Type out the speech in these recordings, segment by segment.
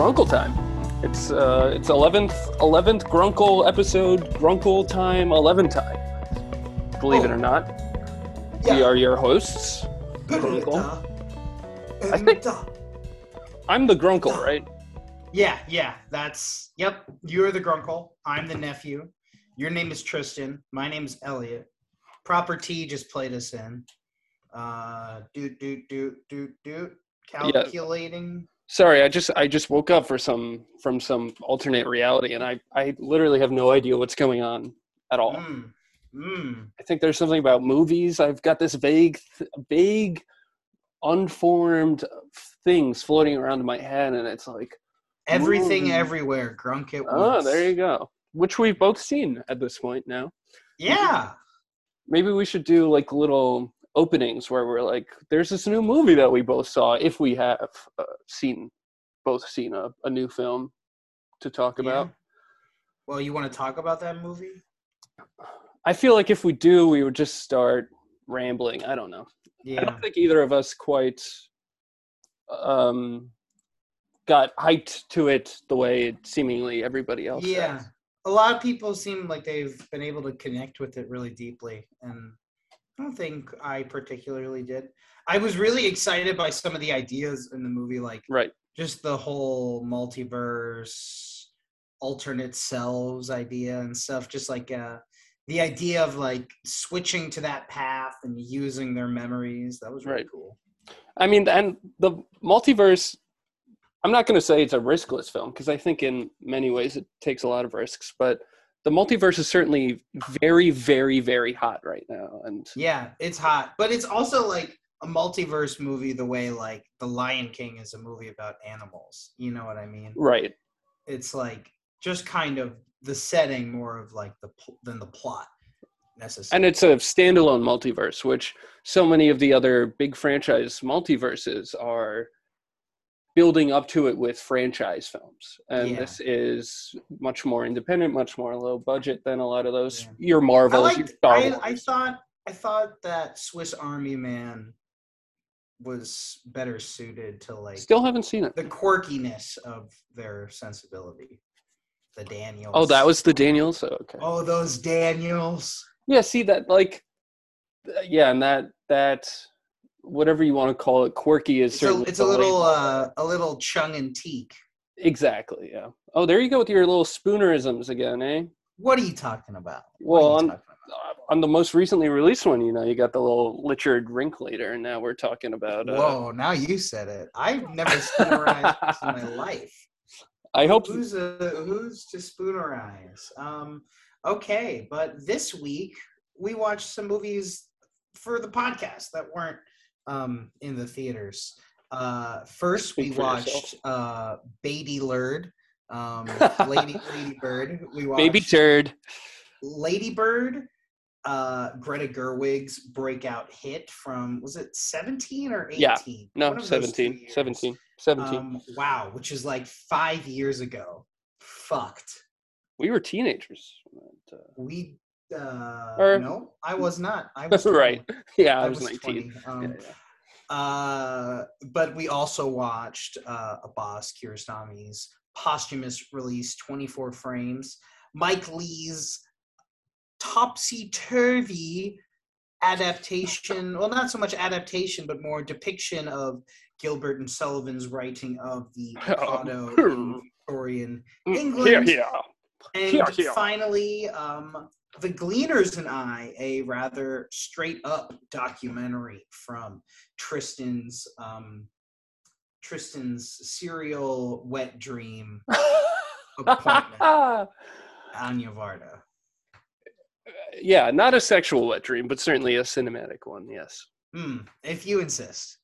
Grunkle time. It's uh, it's eleventh eleventh Grunkle episode. Grunkle time, eleven time. Believe it Oh. or not, Yeah. we are your hosts. Grunkle. I think- I'm the Grunkle, right? Yeah, yeah, that's yep. You're the grunkle. I'm the nephew. Your name is Tristan. My name is Elliot. Proper T just played us in. Uh, do do do do do. Calculating. Sorry, I just I just woke up for some from some alternate reality, and I I literally have no idea what's going on at all. Mm. Mm. I think there's something about movies. I've got this vague, vague, unformed things floating around in my head, and it's like, Everything, Ooh. everywhere. Grunk it. oh, once. there you go. Which we've both seen at this point now. Yeah. Maybe we should do like little openings where we're like, "There's this new movie that we both saw." If we have uh, seen, both seen a, a new film to talk about. Well, you want to talk about that movie? I feel like if we do, we would just start rambling. I don't know. Yeah. I don't think either of us quite um, got hyped to it the way seemingly everybody else. Yeah. has. A lot of people seem like they've been able to connect with it really deeply. And I don't think I particularly did. I was really excited by some of the ideas in the movie, like Right. just the whole multiverse, alternate selves idea and stuff. Just like uh, the idea of like switching to that path and using their memories. That was really Right. cool. I mean, and the multiverse. I'm not going to say it's a riskless film because I think in many ways it takes a lot of risks, but the multiverse is certainly very, very, very hot right now. And Yeah, it's hot, but it's also like a multiverse movie the way like The Lion King is a movie about animals. You know what I mean? right, It's like just kind of the setting more of like the than the plot necessarily. and it's a standalone multiverse, which so many of the other big franchise multiverses are building up to it with franchise films. And Yeah. this is much more independent, much more low budget than a lot of those. Yeah. Your I Marvels, your Star I. I thought I thought that Swiss Army Man was better suited to like Still haven't seen it. the quirkiness of their sensibility. The Daniels. Oh, that was the Daniels. Oh, okay. Oh, those Daniels. Yeah, see that like, yeah, and that that whatever you want to call it, quirky is It's a, it's a little uh, a little chung and teak. exactly. Yeah. Oh, there you go with your little spoonerisms again, eh? What are you talking about? What Well, on, talking about? on the most recently released one, you know, you got the little Richard Rinklater, and now we're talking about. Uh, Whoa! Now you said it. I've never spoonerized this in my life. I hope. Who's a, who's to spoonerize? Um, okay, but this week we watched some movies for the podcast that weren't um, in the theaters. Uh, first, we watched uh, Baby Lurd, um, Lady Lady Bird. We watched Baby turd. Lady Bird, uh, Greta Gerwig's breakout hit from was it 17 or 18? Yeah. No, One of those two 17. 17. 17. Um, wow, which is like five years ago. Fucked. we were teenagers. but, uh, We uh Or- no, I was not. I was right. Yeah, I, I was, was 19. Um, Yeah, yeah. Uh, but we also watched uh, Abbas Kiarostami's posthumous release, 24 frames. Mike Leigh's topsy-turvy adaptation. well, not so much adaptation, but more depiction of Gilbert and Sullivan's writing of the Mikado in Victorian England. Here, here. And Here, here. finally, um, The Gleaners and I, a rather straight up documentary from Tristan's um, Tristan's serial wet dream, Appointment. Agnes Varda. yeah, not a sexual wet dream, but certainly a cinematic one. Yes, Hmm, if you insist.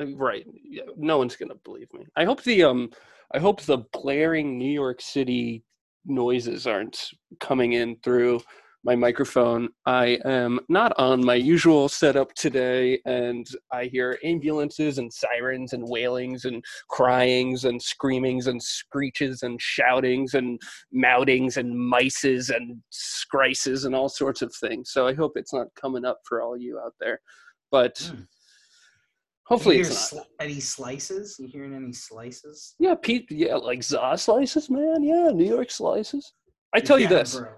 Uh, right. Yeah, no one's gonna believe me. I hope the um, I hope the blaring New York City noises aren't coming in through my microphone. I am not on my usual setup today, and I hear ambulances and sirens and wailings and cryings and screamings and screeches and shoutings and moutings and mices and scrices and all sorts of things. So I hope it's not coming up for all you out there. But Mm. Hopefully you it's hear not. sli- any slices? You hearing any slices? Yeah, Pete. Yeah, like za slices, man. Yeah, New York slices. I tell you this. bro.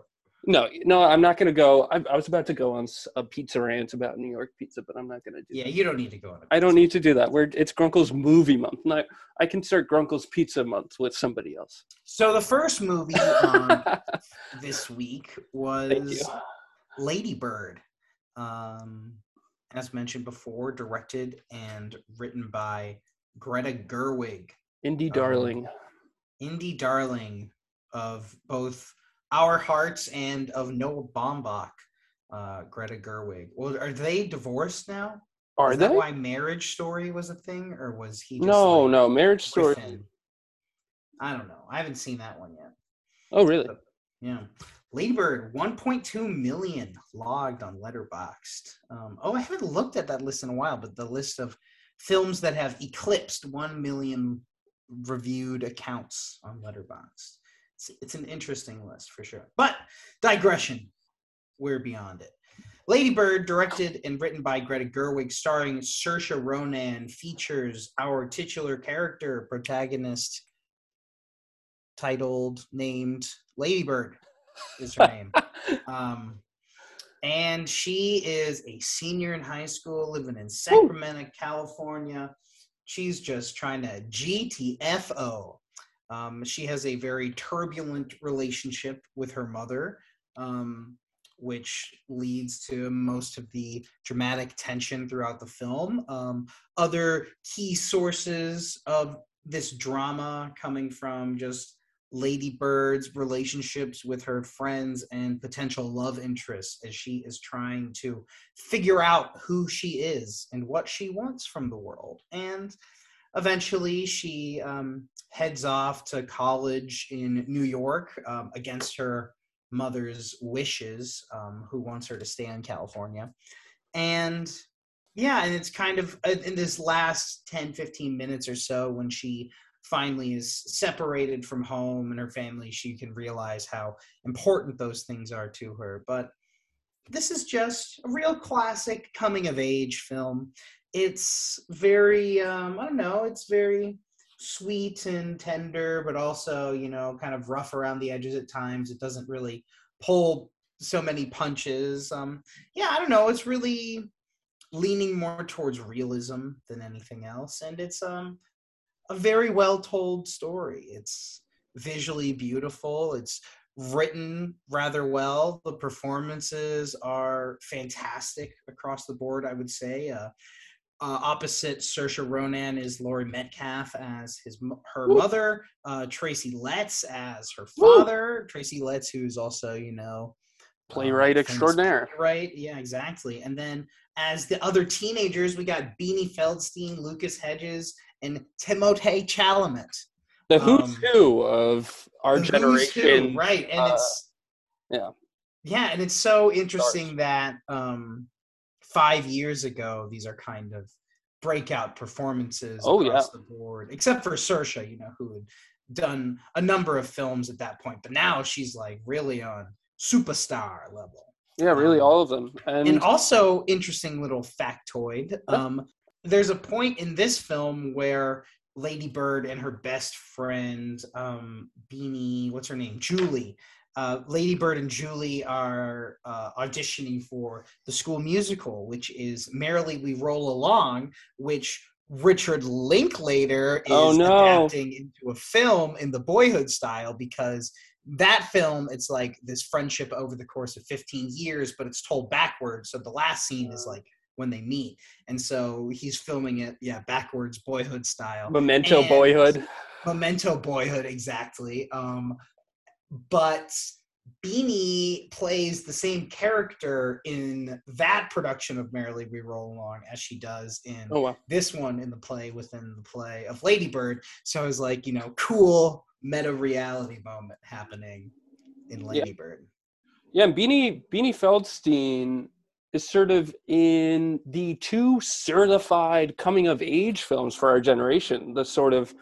No, no, I'm not going to go. I, I was about to go on a pizza rant about New York pizza, but I'm not going to do. Yeah, that. you don't need to go on. I don't need to do that. We're it's Grunkle's movie month. And I, I can start Grunkle's pizza month with somebody else. So the first movie um, this week was Lady Bird. Um, as mentioned before, directed and written by Greta Gerwig, Indie Um, darling. indie darling of both our hearts and of Noah Baumbach. Uh, Greta Gerwig. Well, are they divorced now? Are Is they? that why Marriage Story was a thing, or was he? Just No, like, no. Marriage Story. within? I don't know. I haven't seen that one yet. Oh, really? Yeah. Ladybird, 1.2 million logged on Letterboxd. Um, oh, I haven't looked at that list in a while, but the list of films that have eclipsed 1 million reviewed accounts on Letterboxd. It's, it's an interesting list for sure. But digression, we're beyond it. Ladybird, directed and written by Greta Gerwig, starring Saoirse Ronan, features our titular character protagonist titled, named Ladybird is her name. Um, and she is a senior in high school living in Sacramento, California. She's just trying to GTFO. Um, she has a very turbulent relationship with her mother, um, which leads to most of the dramatic tension throughout the film. Um, other key sources of this drama coming from just Lady Bird's relationships with her friends and potential love interests as she is trying to figure out who she is and what she wants from the world. And eventually, she um, heads off to college in New York um, against her mother's wishes, um, who wants her to stay in California. And yeah, and it's kind of uh, in this last 10, 15 minutes or so when she finally is separated from home and her family, she can realize how important those things are to her. But this is just a real classic coming of age film. It's very, um, I don't know, it's very sweet and tender, but also, you know, kind of rough around the edges at times. It doesn't really pull so many punches. Um, yeah, I don't know. It's really leaning more towards realism than anything else. And it's, um, a very well told story. It's visually beautiful. It's written rather well. The performances are fantastic across the board, I would say. Uh, uh, opposite Saoirse Ronan is Laurie Metcalf as his her Woo. mother, uh, Tracy Letts as her Woo. father. Tracy Letts, who's also you know Playwright uh, extraordinaire. Right, yeah, exactly. And then as the other teenagers, we got Beanie Feldstein, Lucas Hedges, and Timothée Chalamet. The who's Um, who of our who's who, generation. right? And uh, it's yeah. yeah, and it's so interesting that um, five years ago, these are kind of breakout performances Oh, across the board, except for Saoirse, you know, who had done a number of films at that point, but now she's like really on superstar level. Yeah, really, um, all of them. And, And also, interesting little factoid. Um, there's a point in this film where Lady Bird and her best friend, um, Beanie, what's her name, Julie. Uh, Lady Bird and Julie are uh, auditioning for the school musical, which is Merrily We Roll Along, which Richard Linklater is Oh, no. adapting into a film in the boyhood style because that film it's like this friendship over the course of 15 years but it's told backwards so the last scene is like when they meet and so he's filming it yeah backwards boyhood style Memento and- Boyhood. memento boyhood exactly um but beanie plays the same character in that production of merrily we roll along as she does in Oh wow. this one in the play within the play of Ladybird. So it was like, you know, cool meta reality moment happening in Yeah. Ladybird. Yeah, and Beanie Beanie Feldstein is sort of in the two certified coming of age films for our generation. The sort of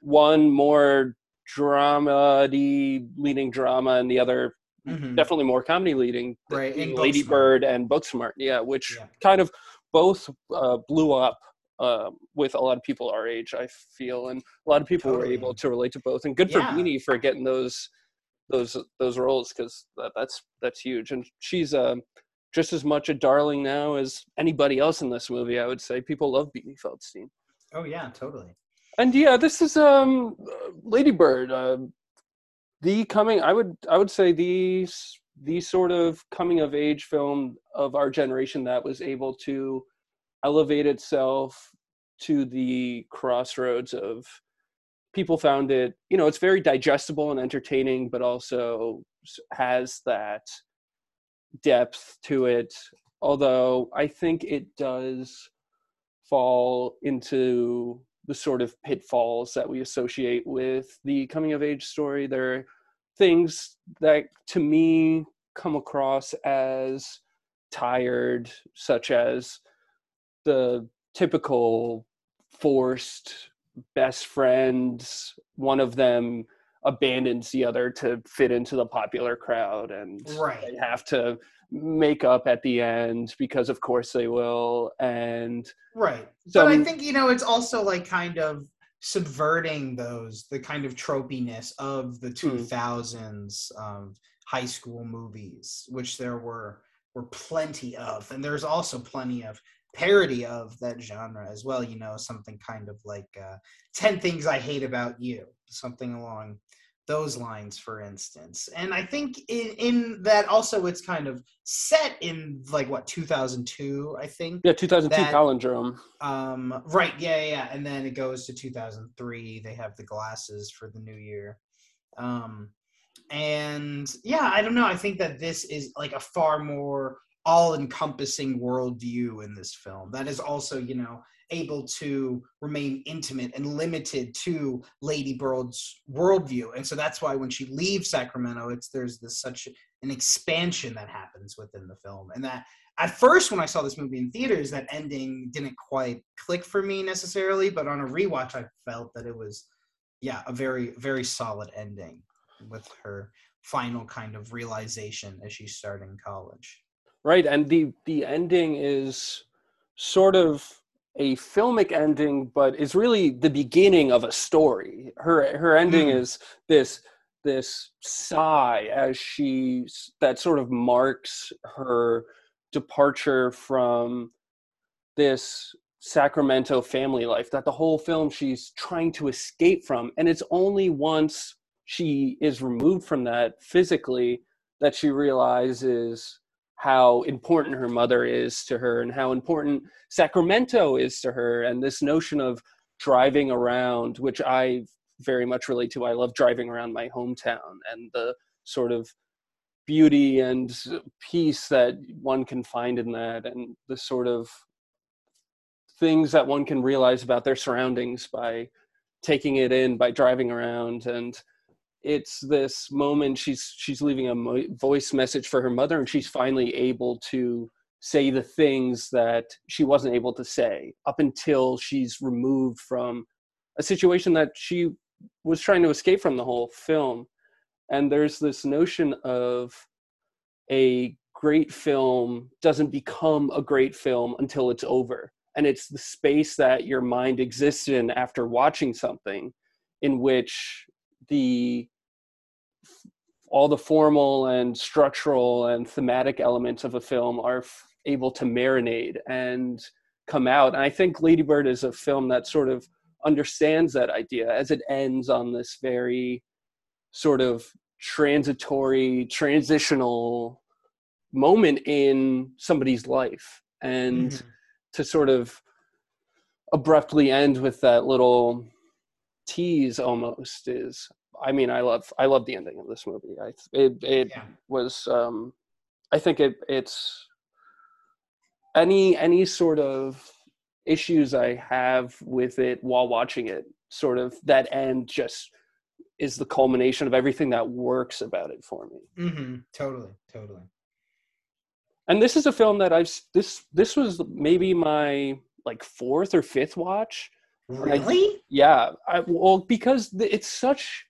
one more drama leading drama and the other Mhm. definitely more comedy leading. Right, and Lady Booksmart. Bird and Booksmart, yeah, which Yeah. kind of both uh, blew up um, with a lot of people our age. I feel, and a lot of people Totally. were able to relate to both. And good for Beanie for getting those those those roles because that, that's that's huge. And she's um, just as much a darling now as anybody else in this movie. I would say people love Beanie Feldstein. Oh yeah, totally. And yeah, this is um uh, Lady Bird. Uh, the coming, I would I would say the the sort of coming of age film of our generation that was able to elevate itself to the crossroads of people found it. You know, it's very digestible and entertaining, but also has that depth to it. Although I think it does fall into the sort of pitfalls that we associate with the coming of age story. There are things that to me come across as tired, such as the typical forced best friends, one of them abandons the other to fit into the popular crowd and Right. they have to make up at the end because of course they will and Right. So- but I think, you know, it's also like kind of subverting those, the kind of tropiness of the 2000s um, high school movies, which there were were plenty of. And there's also plenty of parody of that genre as well, you know, something kind of like uh, 10 Things I Hate About You, something along those lines, for instance. And I think in, in that also it's kind of set in like what, 2002, I think yeah 2002 that- palindrome um, right, yeah, yeah, yeah, and then it goes to 2003. They have the glasses for the new year, um, and yeah, I don't know. I think that this is like a far more all-encompassing worldview in this film that is also, you know, able to remain intimate and limited to Lady Bird's worldview, and so that's why when she leaves Sacramento, it's there's this such an expansion that happens within the film, and that at first when I saw this movie in theaters, that ending didn't quite click for me necessarily, but on a rewatch, I felt that it was, yeah, a very very solid ending with her final kind of realization as she's starting college. Right and the the ending is sort of a filmic ending but is really the beginning of a story her her ending Mm. is this this sigh as she that sort of marks her departure from this Sacramento family life that the whole film she's trying to escape from and it's only once she is removed from that physically that she realizes how important her mother is to her and how important Sacramento is to her. And this notion of driving around which I very much relate to I love driving around my hometown and the sort of beauty and peace that one can find in that and the sort of things that one can realize about their surroundings by taking it in by driving around and it's this moment she's she's leaving a voice message for her mother and she's finally able to say the things that she wasn't able to say up until she's removed from a situation that she was trying to escape from the whole film. And there's this notion of a great film doesn't become a great film until it's over. And it's the space that your mind exists in after watching something in which the all the formal and structural and thematic elements of a film are f- able to marinate and come out and i think ladybird is a film that sort of understands that idea as it ends on this very sort of transitory transitional moment in somebody's life and Mhm. to sort of abruptly end with that little tease almost is i mean i love i love the ending of this movie i it, it Yeah. was um i think it it's any any sort of issues i have with it while watching it sort of that end just is the culmination of everything that works about it for me Mm-hmm. Totally, totally. and this is a film that I've this this was maybe my like fourth or fifth watch. I- Really? Yeah, I, well because it's such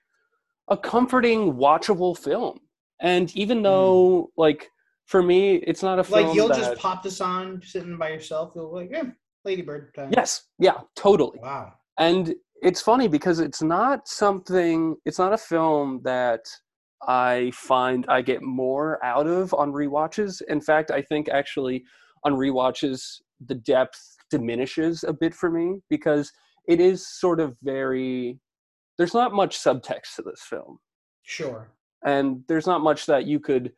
a comforting, watchable film, and even hmm. though like for me, it's not a film Like you'll that, just pop this on sitting by yourself. You'll be like, yeah, Lady Bird time. Yes, yeah, totally. Wow. And it's funny because it's not something. It's not a film that I find I get more out of on rewatches. In fact, I think actually on rewatches the depth diminishes a bit for me because it is sort of very. There's not much subtext to this film Sure. and there's not much that you could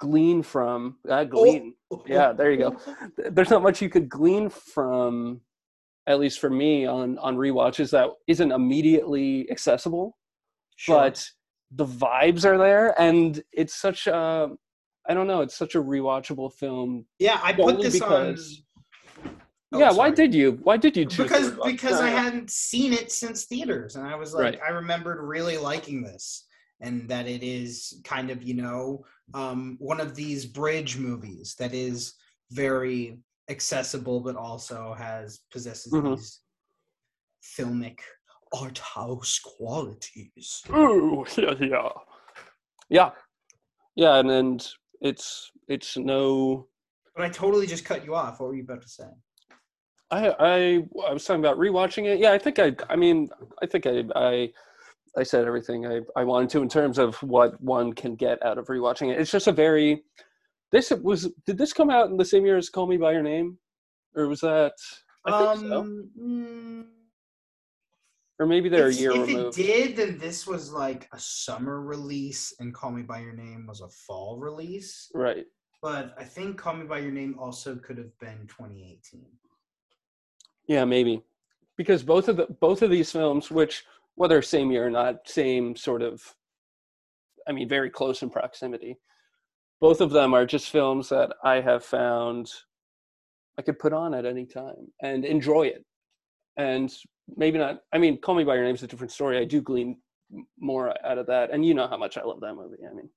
glean from uh, glean Yeah, there you go. There's not much you could glean from at least for me on on rewatches that isn't immediately accessible Sure. but the vibes are there and it's such a i don't know it's such a rewatchable film yeah, I put this because- on. Oh, yeah why did you why did you choose because because I hadn't seen it since theaters, and I was like, Right. I remembered really liking this, and that it is kind of you know um, one of these bridge movies that is very accessible, but also has possesses Mhm. these filmic art house qualities. Ooh, yeah yeah yeah yeah and and it's it's no But I totally just cut you off. What were you about to say? I, I I was talking about rewatching it. Yeah, I think I I mean I think I I I said everything I, I wanted to in terms of what one can get out of rewatching it. It's just a very this was did this come out in the same year as Call Me by Your Name, or was that I think so. Um, mm, or maybe they're a year if removed. it did, then this was like a summer release, and Call Me by Your Name was a fall release. Right. But I think Call Me by Your Name also could have been 2018. Yeah, maybe because both of the both of these films, which whether same year or not, same sort of, I mean, very close in proximity. Both of them are just films that I have found I could put on at any time and enjoy it. And maybe not. I mean, Call Me by Your Name is a different story. I do glean more out of that, and you know how much I love that movie. I mean,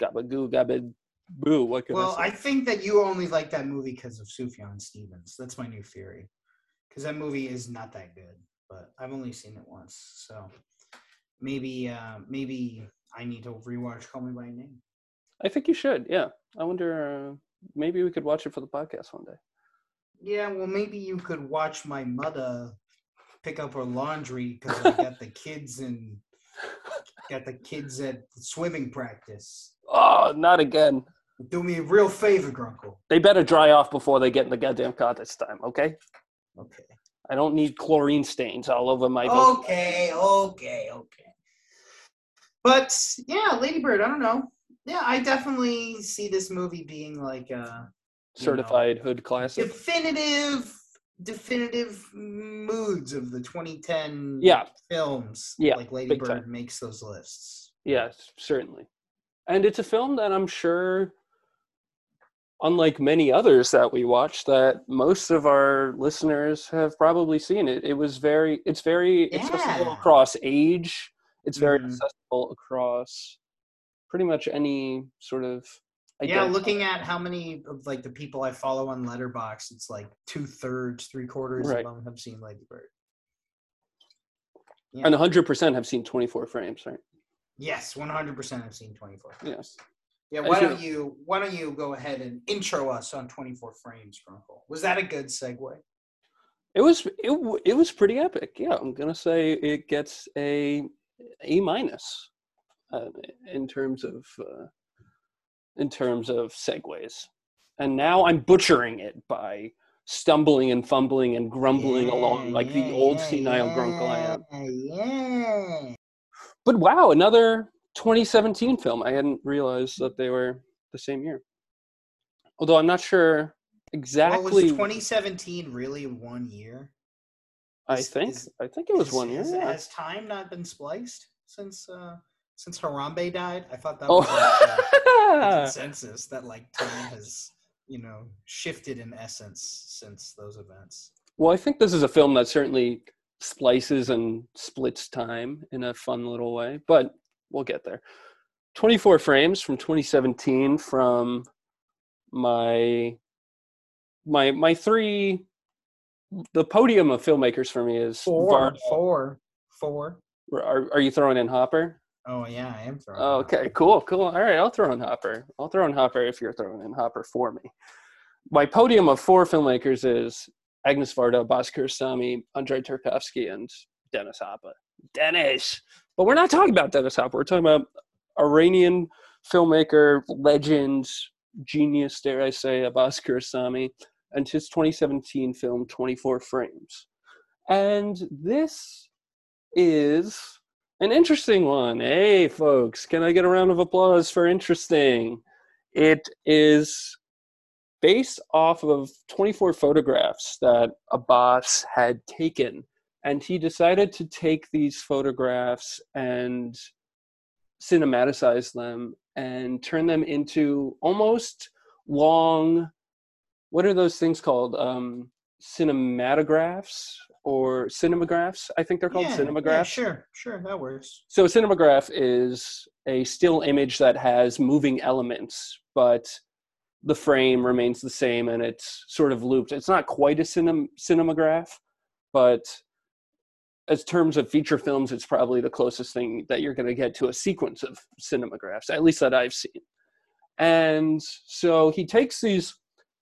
gabagoo, gabad boo. What can Well, I I think that you only like that movie because of Sufjan Stevens. That's my new theory. Because that movie is not that good, but I've only seen it once, so maybe uh, maybe I need to rewatch Call Me by Name. I think you should. Yeah, I wonder. Uh, maybe we could watch it for the podcast one day. Yeah, well, maybe you could watch my mother pick up her laundry because I got the kids and got the kids at swimming practice. Oh, not again. Do me a real favor, Grunkle. They better dry off before they get in the goddamn car this time, okay? Okay. I don't need chlorine stains all over my vocal- Okay, okay, okay. But yeah, Lady Bird, I don't know. Yeah, I definitely see this movie being like a certified hood classic. definitive definitive moods of the 2010 Yeah. films. Yeah, Like Lady big Bird makes those lists. Yes, certainly. And it's a film that I'm sure, unlike many others that we watch, that most of our listeners have probably seen it. It was very, it's very accessible across age. It's very Mhm. accessible across pretty much any sort of. Yeah, identity. looking at how many of like the people I follow on Letterboxd, it's like two thirds, three quarters Right. of them have seen Lady Bird. And 100% have seen 24 frames, right? Yes, one hundred percent have seen twenty four. Yes. Yeah, why don't you why don't you go ahead and intro us on twenty four frames, Grunkle? Was that a good segue? It was it it was pretty epic. Yeah, I'm gonna say it gets a A minus uh, in terms of uh, in terms of segues. And now I'm butchering it by stumbling and fumbling and grumbling along like the old senile grunkle I am. Yeah. But wow, another 2017 film. I hadn't realized that they were the same year. Although I'm not sure Well, exactly. was 2017 really one year? I is- think is- I think it was Has- one year. Has, yeah. has time not been spliced since uh since Harambe died? I thought that Oh. was like, uh, Oh. consensus that like time has you know shifted in essence since those events. Well, I think this is a film that certainly splices and splits time in a fun little way, but we'll get there. 24 frames from 2017 from my my my three the podium of filmmakers for me is Varda. four, four. Are, are you throwing in Hopper? Oh yeah, I am throwing. Oh, okay, cool, cool. All right, I'll throw in Hopper. I'll throw in Hopper if you're throwing in Hopper for me. My podium of four filmmakers is Agnes Varda, Bas Kiarostami, Andrei Tarkovsky, and Dennis Hopper. Dennis! But we're not talking about Dennis Hopper. We're talking about Iranian filmmaker, legend, genius, dare I say, Abbas Kiarostami, and his 2017 film 24 Frames. And this is an interesting one. Hey, folks, can I get a round of applause for interesting? It is based off of 24 photographs that Abbas had taken. And he decided to take these photographs and cinematicize them and turn them into almost long what are those things called? Um cinematographs or cinemagraphs i think they're called yeah, cinemagraphs Yeah, sure, sure, that works. so a cinematograph is a still image that has moving elements but the frame remains the same and it's sort of looped. It's not quite a cinem- cinematograph but as terms of feature films, it's probably the closest thing that you're going to get to a sequence of cinemagraphs, at least that I've seen. And so he takes these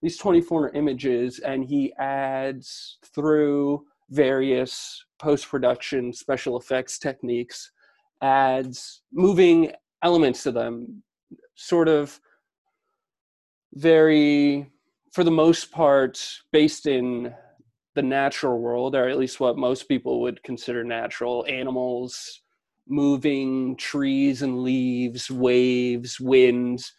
these 24 images and he adds through various post-production special effects techniques adds moving elements to them sort of very for the most part based in the natural world, or at least what most people would consider natural animals, moving trees and leaves, waves, winds,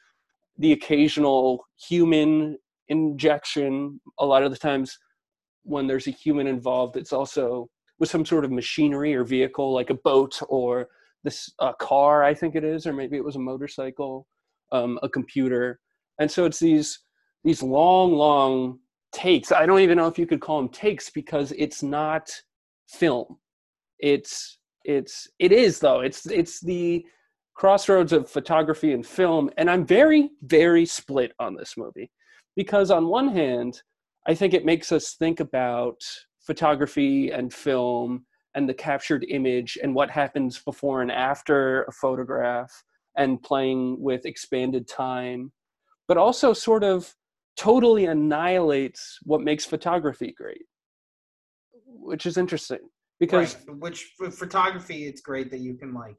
the occasional human injection. A lot of the times, when there's a human involved, it's also with some sort of machinery or vehicle, like a boat or this car, I think it is, or maybe it was a motorcycle, um, a computer, and so it's these these long, long takes. I don't even know if you could call them takes because it's not film. It's it's it is though. It's it's the crossroads of photography and film and I'm very very split on this movie because on one hand I think it makes us think about photography and film and the captured image and what happens before and after a photograph and playing with expanded time but also sort of totally annihilates what makes photography great which is interesting because right. which for photography it's great that you can like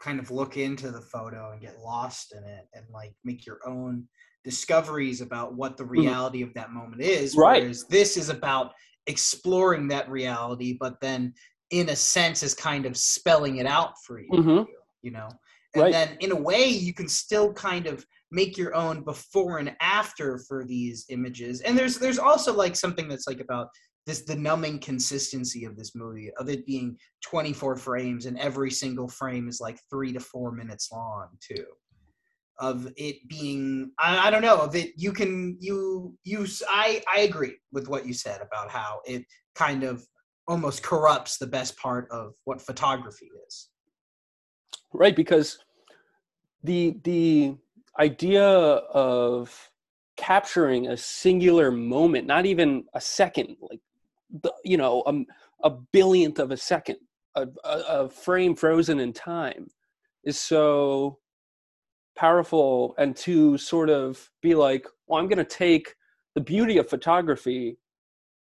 kind of look into the photo and get lost in it and like make your own discoveries about what the reality mm-hmm. of that moment is right whereas this is about exploring that reality but then in a sense is kind of spelling it out for you mm-hmm. you know and Right. then in a way you can still kind of make your own before and after for these images. And there's there's also like something that's like about this the numbing consistency of this movie of it being 24 frames and every single frame is like three to four minutes long too. Of it being I, I don't know of it you can you use i i agree with what you said about how it kind of almost corrupts the best part of what photography is. Right because the the idea of capturing a singular moment not even a second like the, you know a, a billionth of a second a, a, a frame frozen in time is so powerful and to sort of be like well i'm going to take the beauty of photography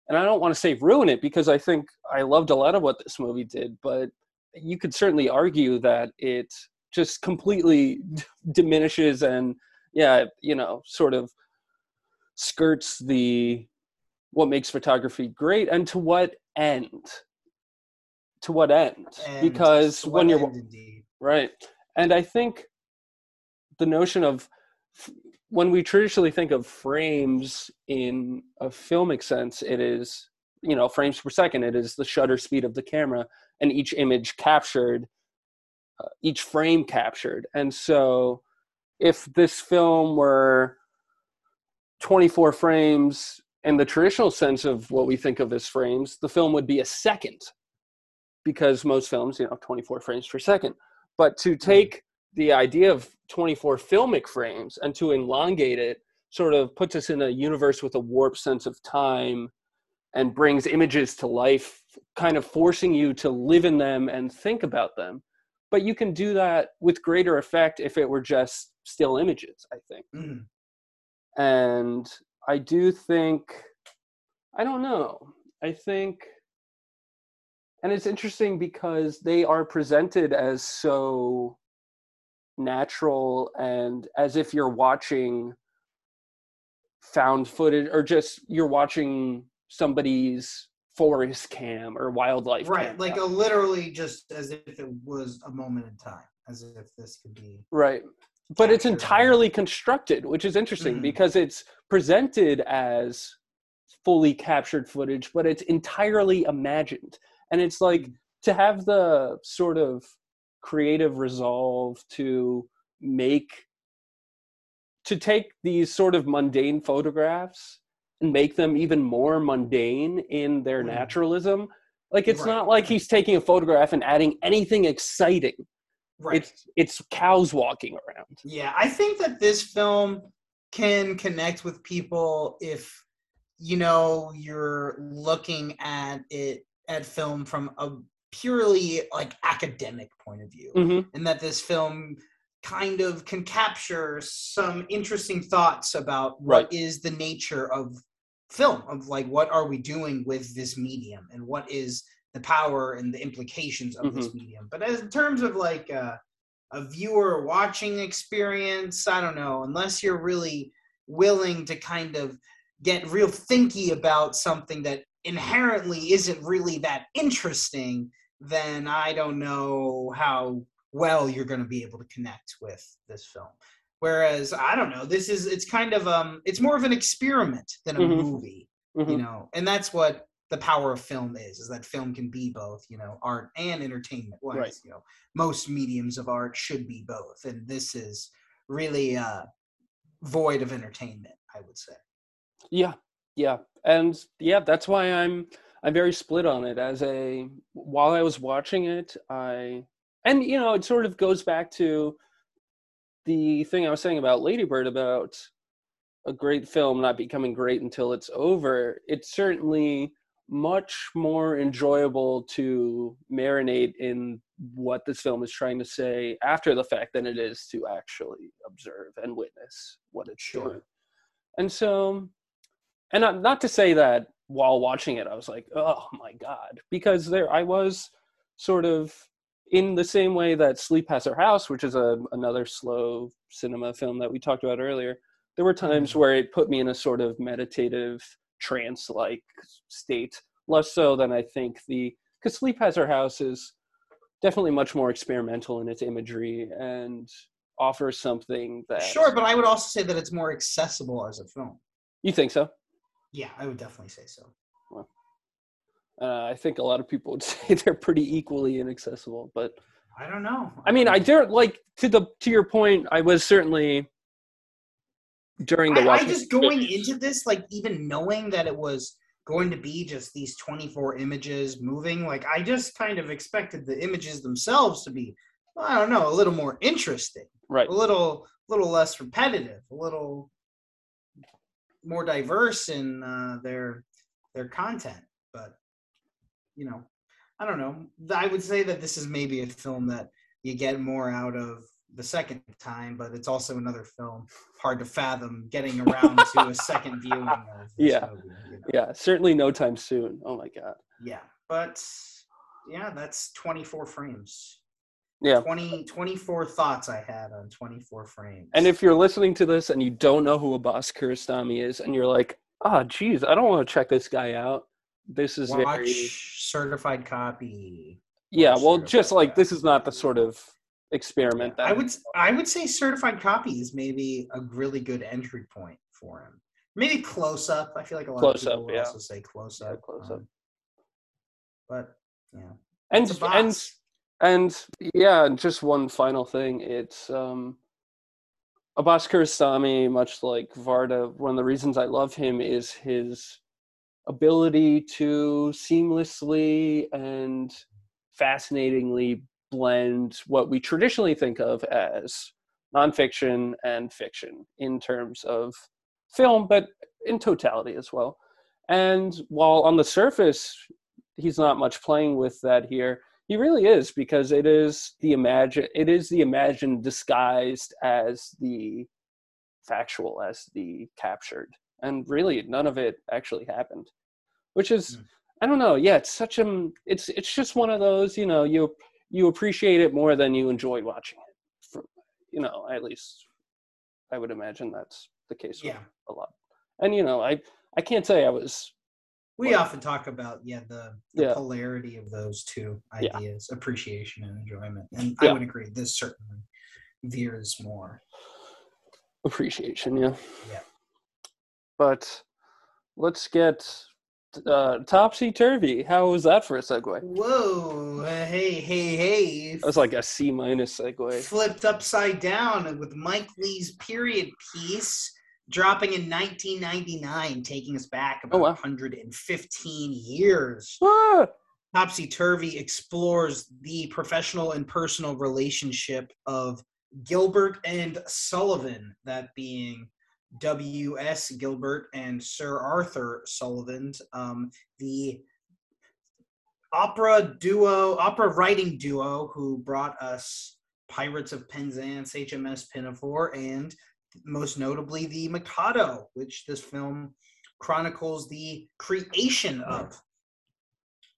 and i don't want to say ruin it because i think i loved a lot of what this movie did but you could certainly argue that it just completely diminishes and yeah you know sort of skirts the what makes photography great and to what end? To what end? And because when you're end, right. And i think the notion of f- when we traditionally think of frames in a filmic sense it is you know frames per second it is the shutter speed of the camera and each image captured uh, each frame captured. And so if this film were 24 frames in the traditional sense of what we think of as frames the film would be a second because most films you know 24 frames per second. But to take the idea of 24 filmic frames and to elongate it sort of puts us in a universe with a warped sense of time and brings images to life kind of forcing you to live in them and think about them but you can do that with greater effect if it were just still images i think Mhm. and i do think I don't know. I think, and it's interesting because they are presented as so natural and as if you're watching found footage or just you're watching somebody's forest cam or wildlife right like a, literally just as if it was a moment in time as if this could be right but it's entirely constructed which is interesting Mhm. because it's presented as fully captured footage but it's entirely imagined and it's like Mhm. to have the sort of creative resolve to make to take these sort of mundane photographs and make them even more mundane in their naturalism. Like it's Right. not like he's taking a photograph and adding anything exciting. Right. It's it's cows walking around. Yeah, I think that this film can connect with people if you know you're looking at it at film from a purely like academic point of view. Hmm and that this film kind of can capture some interesting thoughts about what is the nature of film of like what are we doing with this medium and what is the power and the implications of this mm-hmm. medium? But as in terms of like a viewer watching experience i don't know unless you're really willing to kind of get real thinky about something that inherently isn't really that interesting then i don't know how well you're going to be able to connect with this film whereas i don't know this is it's kind of um it's more of an experiment than a Mhm. movie hmm you know and that's what the power of film is is that film can be both you know art and entertainment well, Right. you know most mediums of art should be both and this is really uh void of entertainment i would say yeah yeah and yeah that's why i'm i'm very split on it as a while i was watching it i and you know it sort of goes back to the thing i was saying about ladybird about a great film not becoming great until it's over it's certainly much more enjoyable to marinate in what this film is trying to say after the fact than it is to actually observe and witness what it's Sure. doing and so and not, not to say that while watching it i was like oh my god because there i was sort of in the same way that sleep has her house which is a, another slow cinema film that we talked about earlier there were times Mhm. where it put me in a sort of meditative trance like state less so than i think the because sleep has her house is definitely much more experimental in its imagery and offers something that sure but i would also say that it's more accessible as a film. You think so? Yeah i would definitely say so Uh, I think a lot of people would say they're pretty equally inaccessible, but i don't know I mean, I don't dare like to the to your point. I was certainly during the I, I just going into this, like even knowing that it was going to be just these 24 images moving, like I just kind of expected the images themselves to be, I don't know, a little more interesting, right. a little, little less repetitive, a little more diverse in uh, their their content. But you know, I don't know. I would say that this is maybe a film that you get more out of the second time, but it's also another film hard to fathom getting around to a second viewing of this Yeah. movie. you know? Yeah, certainly no time soon. Oh my god. Yeah. But yeah, that's 24 frames. Yeah. 20, 24 thoughts I had on 24 frames. And if you're listening to this and you don't know who Abbas Kiarostami is, and you're like, ah, geez, I don't want to check this guy out. This is watch very certified copy. yeah. watch Well, just like this is not the sort of experiment that I would I would say certified copy is maybe a really good entry point for him. Maybe close up. I feel like a lot Close of people up, would yeah. also say close Yeah, up. close up. um, But yeah. and and and yeah, and just one final thing. It's um Abbas Kiarostami, much like Varda, one of the reasons I love him is his ability to seamlessly and fascinatingly blend what we traditionally think of as nonfiction and fiction in terms of film, but in totality as well. And while on the surface he's not much playing with that here, he really is because it is the imagine it is the imagined disguised as the factual, as the captured. And really none of it actually happened. which is Mm. I don't know. Yeah, it's such a it's it's just one of those. You know, you you appreciate it more than you enjoy watching it. For, you know, at least I would imagine that's the case. with Yeah. a lot. And you know, I I can't say I was We often talk about yeah the, the Yeah. polarity of those two Yeah. ideas, appreciation and enjoyment. And Yeah. I would agree, this certainly veers more. appreciation. Yeah. Yeah. But let's get uh, topsy turvy. How was that for a segue? Whoa! uh, hey, hey, hey! That was like a C minus segue. flipped upside down with Mike Leigh's period piece dropping in 1999, taking us back about Oh, wow. 115 years. Ah! Topsy Turvy explores the professional and personal relationship of Gilbert and Sullivan, that being W.S. Gilbert and Sir Arthur Sullivan, um, the opera duo, opera writing duo who brought us Pirates of Penzance, HMS Pinafore, and most notably the Mikado, which this film chronicles the creation of.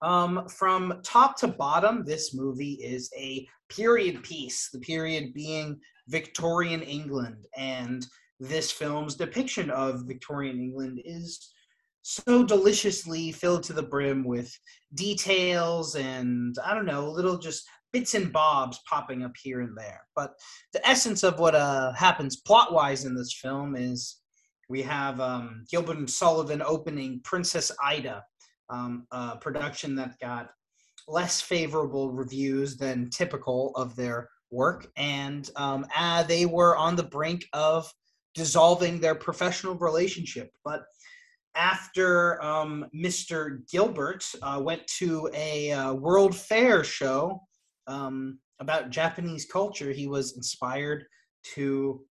Um, from top to bottom, this movie is a period piece, the period being Victorian England. And this film's depiction of Victorian England is so deliciously filled to the brim with details and, I don't know, little just bits and bobs popping up here and there. But the essence of what uh, happens plot wise in this film is we have um, Gilbert and Sullivan opening Princess Ida um, a production that got less favorable reviews than typical of their work, and um, uh, they were on the brink of dissolving their professional relationship. But after um, Mr. Gilbert uh, went to a uh, World Fair show um, about Japanese culture, he was inspired to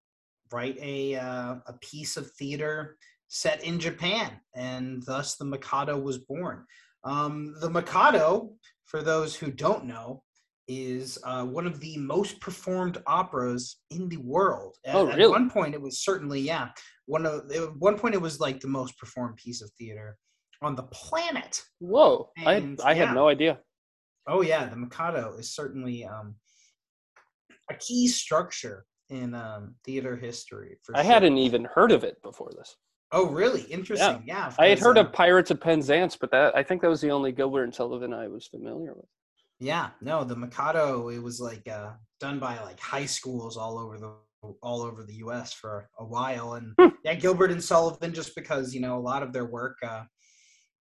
write a uh, a piece of theater set in Japan, and thus the Mikado was born. Um, the Mikado, for those who don't know, is uh, one of the most performed operas in the world. At, Oh, at really? one point, it was certainly yeah. One of at one point, it was like the most performed piece of theater on the planet. Whoa! I And, I had yeah. no idea. Oh yeah, the Mikado is certainly um, a key structure in um, theater history. For I sure. hadn't even heard of it before this. Oh really? Interesting. Yeah. I had heard um, of Pirates of Penzance, but that I think that was the only Gilbert and Sullivan I was familiar with. Yeah, no, the Mikado it was like uh, done by like high schools all over the all over the U.S. for a while, and Hmm. yeah, Gilbert and Sullivan just because you know a lot of their work uh,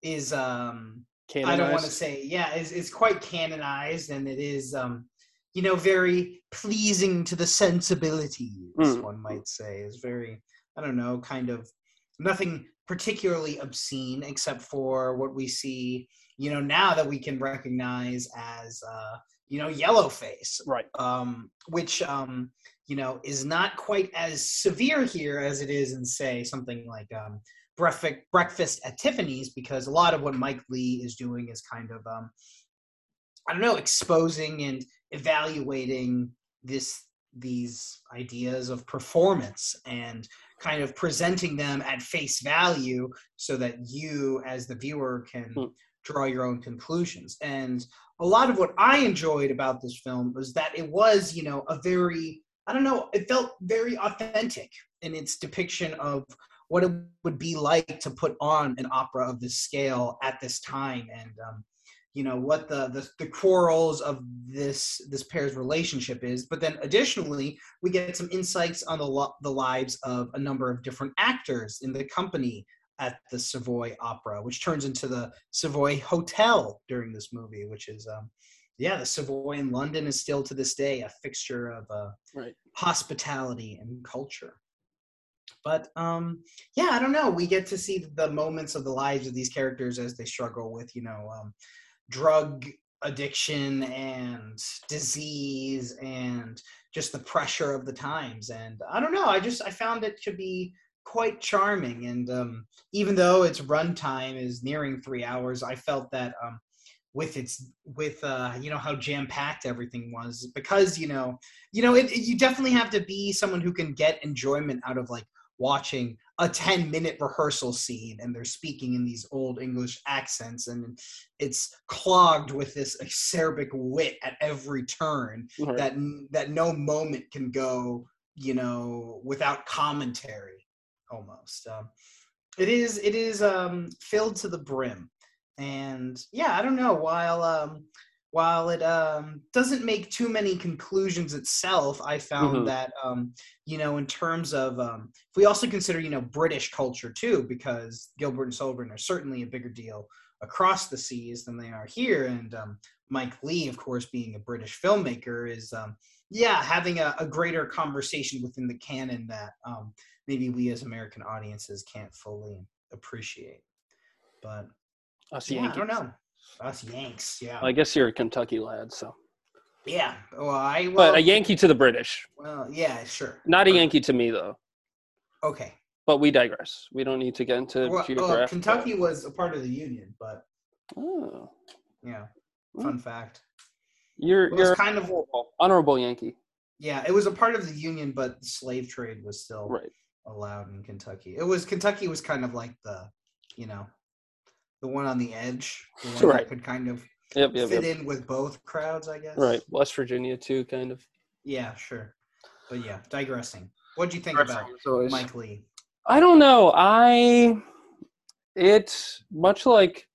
is um, I don't want to say yeah, is is quite canonized, and it is um, you know very pleasing to the sensibilities. Mm. One might say is very I don't know kind of nothing particularly obscene except for what we see you know now that we can recognize as uh, you know yellowface Right. um, which um, you know is not quite as severe here as it is in say something like um, breakfast breakfast at tiffany's because a lot of what mike leigh is doing is kind of um, i don't know exposing and evaluating this these ideas of performance and kind of presenting them at face value so that you as the viewer can Hmm. Draw your own conclusions. And a lot of what i enjoyed about this film was that it was you know a very i don't know it felt very authentic in its depiction of what it would be like to put on an opera of this scale at this time. And um, you know what the, the the quarrels of this this pair's relationship is. But then additionally we get some insights on the lo- the lives of a number of different actors in the company at the Savoy Opera, which turns into the Savoy Hotel during this movie, which is, um, yeah, the Savoy in London is still to this day a fixture of uh, Right. hospitality and culture. But um, yeah, I don't know. We get to see the moments of the lives of these characters as they struggle with, you know, um, drug addiction and disease and just the pressure of the times. And I don't know. I just I found it to be quite charming. And um, even though its runtime is nearing three hours, I felt that um, with its with uh, you know how jam packed everything was because you know you know it, it- you definitely have to be someone who can get enjoyment out of like watching a 10 minute rehearsal scene and they're speaking in these old English accents and it's clogged with this acerbic wit at every turn Right. that that no moment can go you know without commentary almost. Um, it is it is um filled to the brim. And yeah i don't know while um while it um doesn't make too many conclusions itself i found Mhm. that um you know in terms of um if we also consider you know british culture too because gilbert and sullivan are certainly a bigger deal across the seas than they are here. And um mike leigh of course being a british filmmaker is um yeah having a, a greater conversation within the canon that um maybe we as american audiences can't fully appreciate but Us yeah, I Yankees. don't know. Us Yanks, yeah, I guess you're a Kentucky lad, so. yeah. Well, I well, But a Yankee to the British. Well, yeah, sure. Not a Yankee to me, though. Okay. But we digress. We don't need to get into Well, geographic. Kentucky was a part of the Union, but Oh. yeah, Hmm. fun fact. You're, you're kind of honorable, honorable Yankee. yeah, it was a part of the Union, but the slave trade was still Right. Allowed in Kentucky. It was Kentucky was kind of like the, you know, the one on the edge, the one Right. that could kind of Yep, yep, fit yep. in with both crowds, I guess. Right. West Virginia, too, kind of. Yeah, sure. But yeah, digressing. What'd you think about As. Mike Leigh? I don't know. I it's much like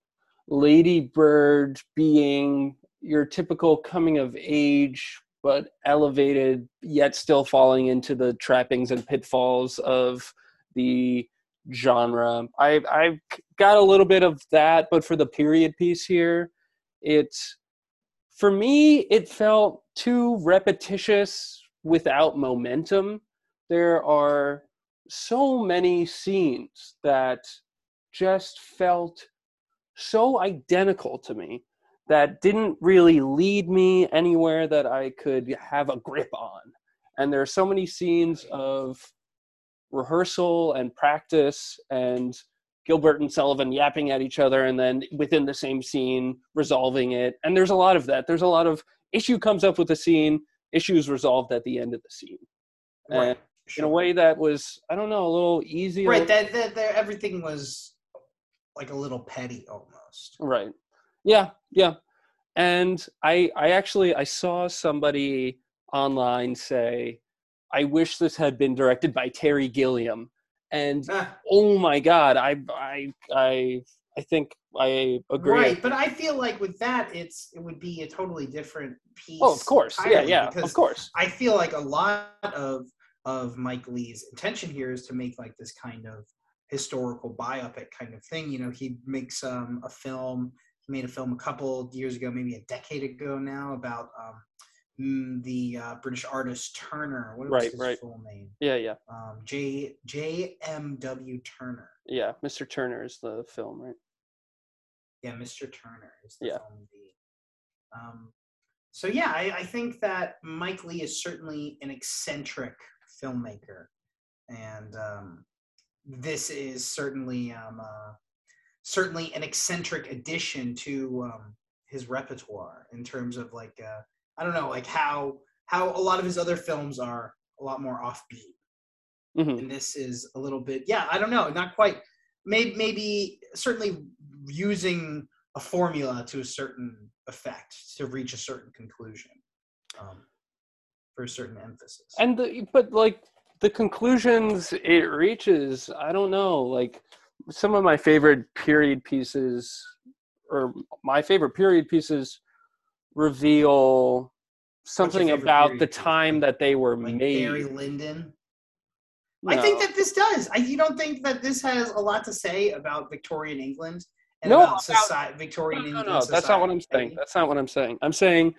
Lady Bird being your typical coming of age, but elevated, yet still falling into the trappings and pitfalls of the genre. I I've got a little bit of that, but for the period piece here, it's for me it felt too repetitious without momentum. There are so many scenes that just felt so identical to me that didn't really lead me anywhere that I could have a grip on. And there are so many scenes of rehearsal and practice and Gilbert and Sullivan yapping at each other and then within the same scene resolving it. And there's a lot of that. There's a lot of issue comes up with the scene, issues resolved at the end of the scene. Right. in sure. a way that was I don't know a little easier. right that, that that everything was like a little petty almost Right. Yeah. Yeah. And I I actually I saw somebody online say, "I wish this had been directed by Terry Gilliam." And Ah, oh my God, I I I I think I agree. right but i feel like with that it's it would be a totally different piece Oh, of course. Yeah. Yeah. Of course. i feel like a lot of of mike leigh's intention here is to make like this kind of historical biopic kind of thing you know he makes um a film he made a film a couple years ago maybe a decade ago now about um mm, the uh, british artist turner what was Right, his right. full name Yeah. Yeah. um, J J M W Turner. Yeah. Mr. Turner is the film, right? Yeah, Mr. Turner is the Yeah. film indeed. Um, so yeah, I, I think that Mike Leigh is certainly an eccentric filmmaker, and um, this is certainly um, uh, certainly an eccentric addition to um, his repertoire in terms of like uh, I don't know, like how how a lot of his other films are a lot more offbeat. hmm and this is a little bit yeah i don't know not quite maybe maybe certainly using a formula to a certain effect to reach a certain conclusion um, for a certain emphasis and the, but like the conclusions it reaches i don't know like some of my favorite period pieces or my favorite period pieces reveal something about the time that they were like made. Barry lyndon? I think that this does. I, you don't think that this has a lot to say about victorian england and No, about, about- society, victorian no, no, england no, that's not what i'm saying. That's not what i'm saying. I'm saying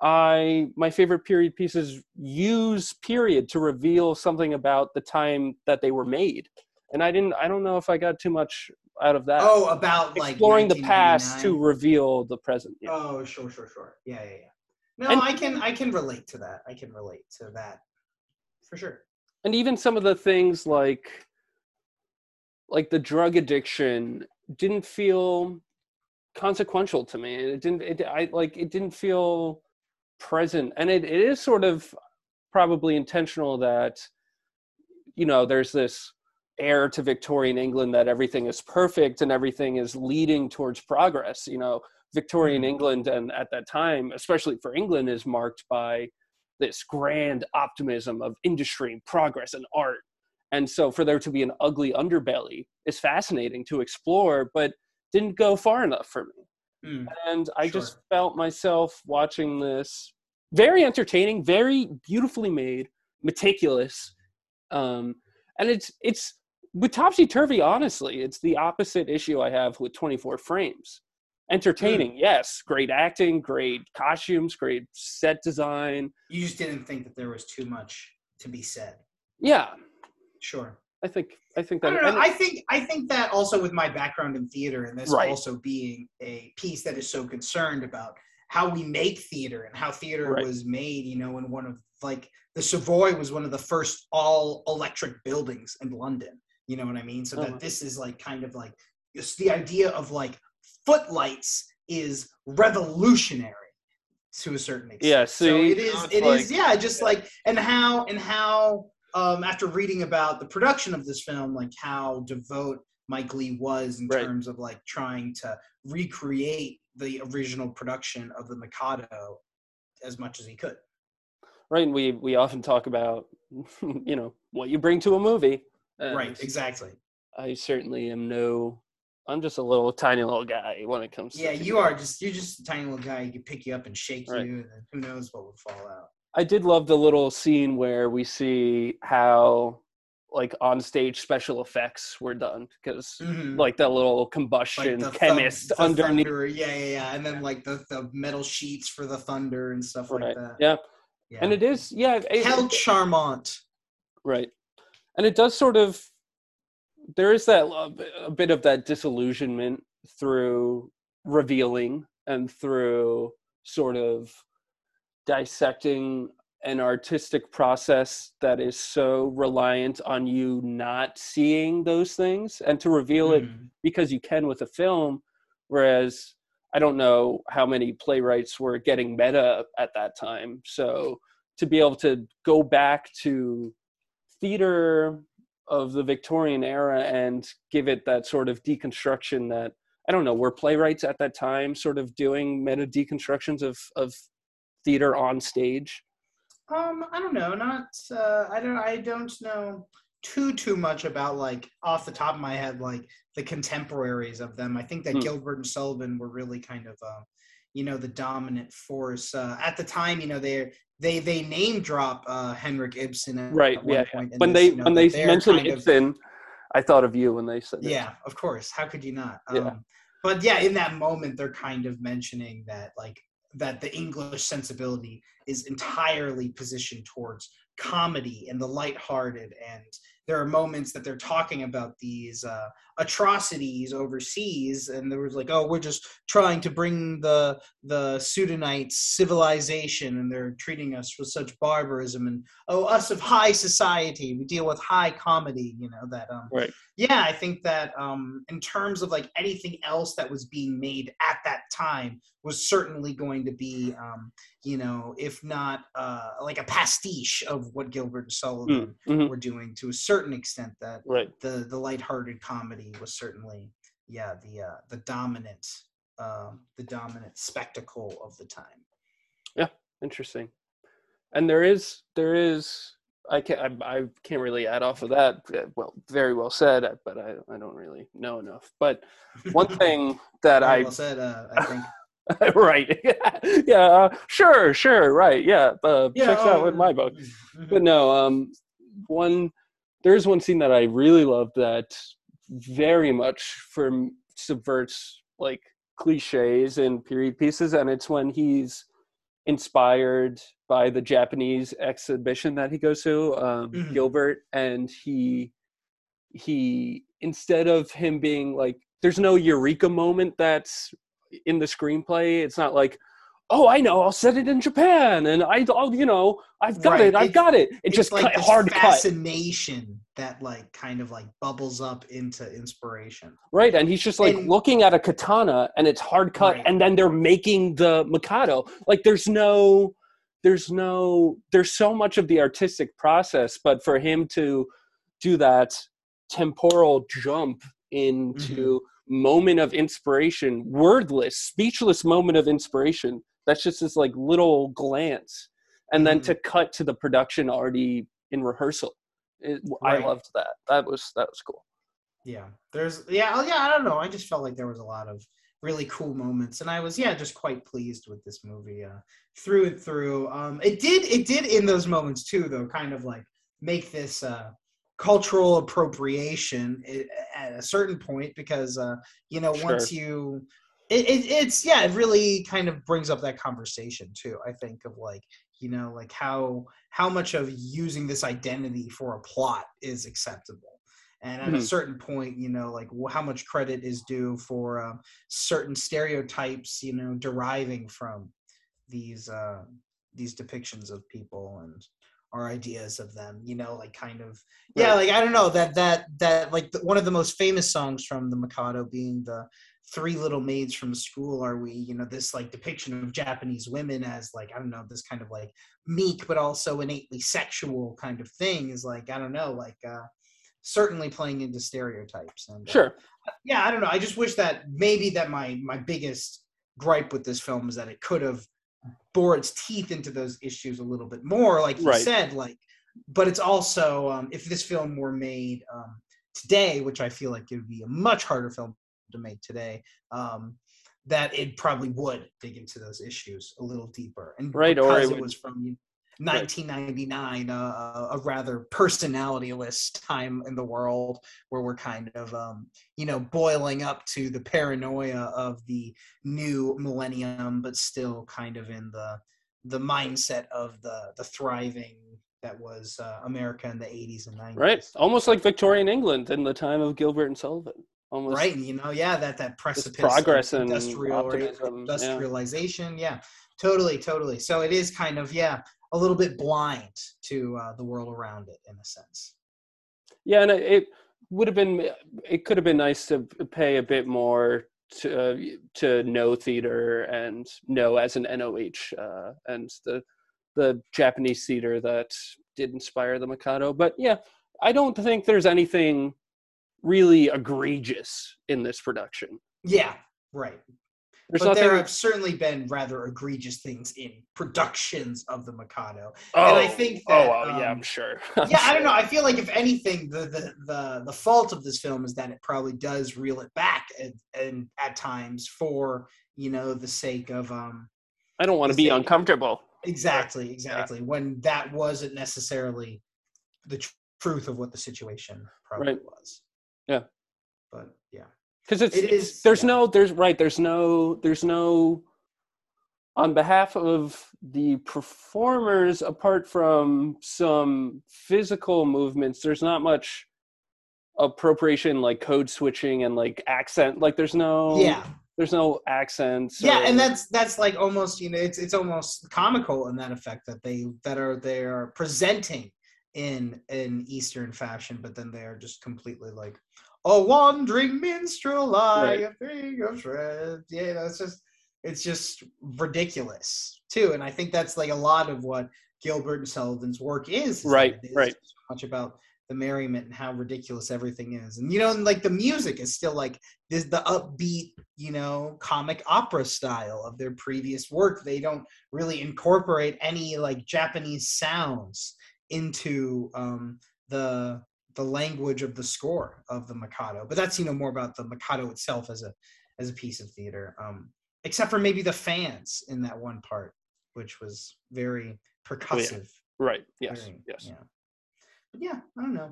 i my favorite period pieces use period to reveal something about the time that they were made and i didn't i don't know if i got too much out of that oh about like exploring the past to reveal the present. Yeah. Oh, sure, sure, sure. Yeah, yeah, yeah. No, And- I can, I can relate to that. I can relate to that for sure. and even some of the things like like the drug addiction didn't feel consequential to me. And it didn't it I like it didn't feel present. And it, it is sort of probably intentional that you know there's this air to victorian england that everything is perfect and everything is leading towards progress you know victorian Mhm. england and at that time especially for england is marked by this grand optimism of industry and progress and art and so for there to be an ugly underbelly is fascinating to explore but didn't go far enough for me Mm. and I just felt myself watching this very entertaining, very beautifully made, meticulous, um, and it's it's with topsy turvy. Honestly, it's the opposite issue I have with 24 frames. Entertaining, hmm. yes, great acting, great costumes, great set design. You just didn't think that there was too much to be said. Yeah, Sure. I think I think I that don't know. I think I think that also with my background in theater and this Right. also being a piece that is so concerned about how we make theater and how theater Right. was made, you know, in one of like the Savoy was one of the first all electric buildings in London. You know what I mean? So Uh-huh. that this is like kind of like it's the idea of like footlights is revolutionary to a certain extent. Yeah, so see, it is. It is. it is like- yeah, just like and how and how um after reading about the production of this film, like how devout Mike Leigh was in Right. terms of like trying to recreate the original production of the Mikado as much as he could. right. And we we often talk about you know what you bring to a movie. Right, exactly. I certainly am no. I'm just a little tiny little guy when it comes. Yeah, to you are just you're just a tiny little guy. You could pick you up and shake Right. you, and who knows what would fall out. I did love the little scene where we see how like on stage special effects were done because Mhm. like that little combustion thun- chemist the underneath. thunder, yeah, yeah, yeah, and then like the, the metal sheets for the thunder and stuff like Right. that. Yeah. yeah. And it is yeah. It, Hell Charmant. right. And it does sort of there is that a bit- of that disillusionment through revealing and through sort of dissecting an artistic process that is so reliant on you not seeing those things and to reveal it Mhm. because you can with a film whereas i don't know how many playwrights were getting meta at that time so to be able to go back to theater of the victorian era and give it that sort of deconstruction that i don't know were playwrights at that time sort of doing meta deconstructions of of theater on stage Um, I don't know. Not. Uh, I don't. I don't know too too much about like off the top of my head like the contemporaries of them. I think that Hmm. Gilbert and Sullivan were really kind of, uh, you know, the dominant force uh, at the time. You know, they they they name drop uh, Henrik Ibsen right yeah when they you know, when they mentioned kind of- ibsen i thought of you when they said that. yeah, of course. How could you not? Um, Yeah. But yeah, in that moment, they're kind of mentioning that like that the English sensibility is entirely positioned towards comedy and the lighthearted and there are moments that they're talking about these uh, atrocities overseas and there was like oh we're just trying to bring the the Sudanites civilization and they're treating us with such barbarism and oh us of high society we deal with high comedy you know that um Right. yeah i think that um in terms of like anything else that was being made at that time was certainly going to be um you know if not uh like a pastiche of what gilbert and sullivan Mm, mhm, were doing to a certain extent that right. the the lighthearted comedy was certainly yeah the uh the dominant um the dominant spectacle of the time. Yeah, interesting. And there is there is i can't I, I can't really add off of that Uh, well very well said uh, but i i don't really know enough. But one thing that i well said uh, i think right. Yeah uh, sure sure right yeah uh, checks out oh, with my book. but no um one there's one scene that i really love that very much from subverts like cliches and period pieces and it's when he's inspired by the japanese exhibition that he goes to um, Mhm. gilbert and he he instead of him being like there's no eureka moment that's in the screenplay it's not like oh i know i'll set it in japan and i i'll you know i've got Right, it i've it's- got it. It it's just like cut, hard cut. fascination that like kind of like bubbles up into inspiration. Right and he's just like And- looking at a katana and it's hard cut Right. and then they're making the mikado. Like there's no there's no there's so much of the artistic process but for him to do that temporal jump into mm-hmm. Moment of inspiration, wordless, speechless moment of inspiration. That's just this like little glance, and then Mhm. to cut to the production already in rehearsal. It, I loved that. That was that was cool. Yeah, there's yeah, oh, yeah. I don't know. I just felt like there was a lot of really cool moments, and I was yeah, just quite pleased with this movie uh, through and through. Um, it did it did in those moments too, though, kind of like make this uh, cultural appropriation at a certain point because uh, you know once you. It, it, it's yeah, it really kind of brings up that conversation too. I think of like you know like how how much of using this identity for a plot is acceptable and at a Mhm. certain point you know like how much credit is due for um, certain stereotypes you know deriving from these uh these depictions of people and our ideas of them you know like kind of yeah Right. like i don't know that that that like the, one of the most famous songs from the mikado being the three little maids from school are we you know this like depiction of japanese women as like i don't know this kind of like meek but also innately sexual kind of thing is like i don't know like uh certainly playing into stereotypes and uh, Sure. yeah i don't know i just wish that maybe that my my biggest gripe with this film is that it could have bore its teeth into those issues a little bit more like you Right. said like but it's also um, if this film were made um, today which i feel like it would be a much harder film to make today um, that it probably would dig into those issues a little deeper and Right, or it it, would- was from 1999 uh, a rather personalityless time in the world where we're kind of um, you know boiling up to the paranoia of the new millennium but still kind of in the the mindset of the the thriving that was uh, america in the 80s and 90s Right. Almost like Victorian England in the time of Gilbert and Sullivan. Almost. right you know yeah that that precipice progress and industrial optimism, yeah. industrialization yeah. totally totally so it is kind of yeah a little bit blind to uh, the world around it in a sense Yeah, and it, would have been. It could have been nice to pay a bit more to uh, to Noh theater and Noh as an NOH uh, and the the Japanese theater that did inspire the Mikado. But yeah, I don't think there's anything really egregious in this production. yeah right There's but nothing. there have certainly been rather egregious things in productions of the Mikado. oh, and I think that, oh, well, yeah, um, I'm sure. I'm yeah, I don't know. I feel like if anything, the, the the the fault of this film is that it probably does reel it back and, and at times for you know the sake of um I don't want to be same- uncomfortable. exactly exactly when that wasn't necessarily the tr- truth of what the situation probably Right. was. Yeah. but yeah, because it's, It it's- there's yeah. no there's right there's no there's no on behalf of the performers apart from some physical movements there's not much appropriation like code switching and like accent like there's no yeah. there's no accents yeah or- and that's that's like almost you know it's it's almost comical in that effect that they that are they are presenting in in eastern fashion but then they are just completely like a wandering minstrel I Right. a thing of shreds yeah you know, it's just it's just ridiculous too and i think that's like a lot of what gilbert and sullivan's work is, is Right, right. so much about the merriment and how ridiculous everything is and you know and like the music is still like this the upbeat you know comic opera style of their previous work they don't really incorporate any like japanese sounds into um the the language of the score of the mikado but that's you know more about the mikado itself as a as a piece of theater um except for maybe the fans in that one part which was very percussive. Right. Yes. Very- yes. yeah. But yeah i don't know.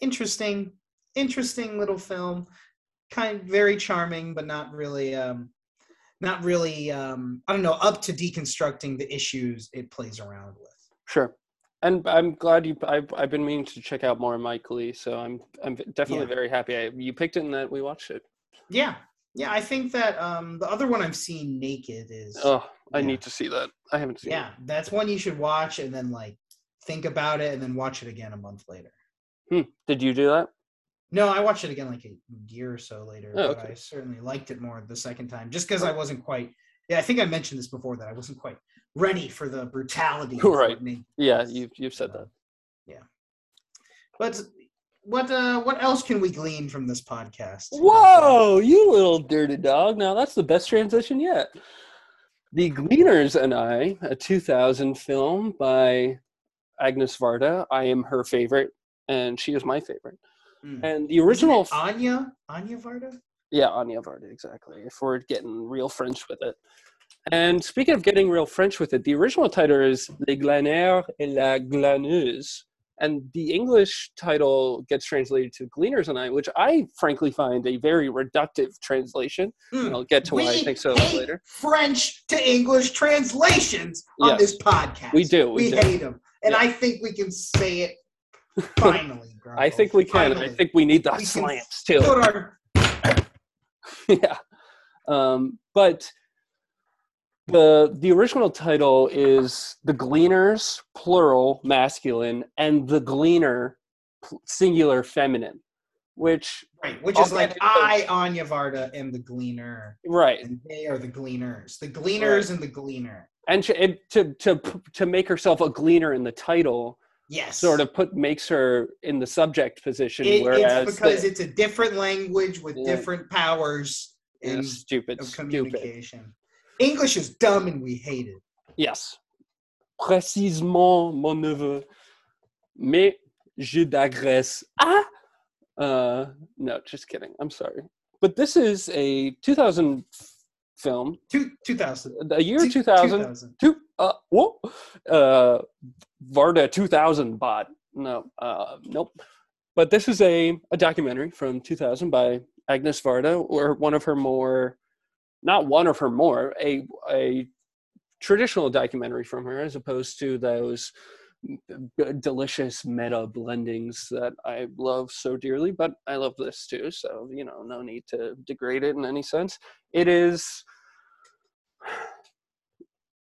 Interesting interesting little film. Kind of very charming but not really um not really um i don't know up to deconstructing the issues it plays around with. Sure and i'm glad you i've, I've been meaning to check out more mike leigh so i'm i'm definitely Yeah. very happy I, you picked it and that we watched it yeah yeah i think that um the other one i've seen naked is oh i Yeah. need to see that i haven't seen it yeah that's one you should watch and then like think about it and then watch it again a month later Hmm. Did you do that? No, I watched it again like a year or so later. Oh, but okay. I certainly liked it more the second time, just because I wasn't quite. Yeah, I think I mentioned this before that I wasn't quite ready for the brutality. Right. Yeah, you've you've said that. Yeah. But what uh what else can we glean from this podcast? Whoa, you little dirty dog. Now that's the best transition yet. The Gleaners and I, a 2000 film by Agnes Varda. I am her favorite, and she is my favorite. Mm. And the original, Agnès Agnès Varda. yeah, Agnès Varda, exactly. If we're getting real French with it. And speaking of getting real French with it, the original title is Les Glaneurs et la Glaneuse. And the English title gets translated to Gleaners and I, which I frankly find a very reductive translation. Mm. I'll get to why I think so later. French to English translations on Yes. this podcast. We do, we We, do. hate them, and Yeah. I think we can say it finally. I think we can. I think we need the We slants too. Our yeah. Um, but the the original title is the Gleaners, plural, masculine, and the Gleaner, singular, feminine. Which right, which is like I Agnès Varda am the Gleaner, right, and they are the Gleaners, the Gleaners and the Gleaner. and to, to to to make herself a Gleaner in the title Yes, sort of put makes her in the subject position, It, whereas it's because the, it's a different language with Yeah. different powers yeah, in, stupid, of stupid. English is dumb and we hate it. Yes. Précisément, mon neveu. Mais je digresse. Ah! Uh, no, just kidding. I'm sorry. But this is a 2000 film, Two, 2000. the year Two- 2000. 2000. Two, uh, whoa, uh, Varda 2000 bot. No, uh, nope. But this is a, a documentary from 2000 by Agnes Varda, or one of her more, not one of her more, a, a traditional documentary from her, as opposed to those delicious meta blendings that I love so dearly. But I love this too, so, you know, no need to degrade it in any sense. It is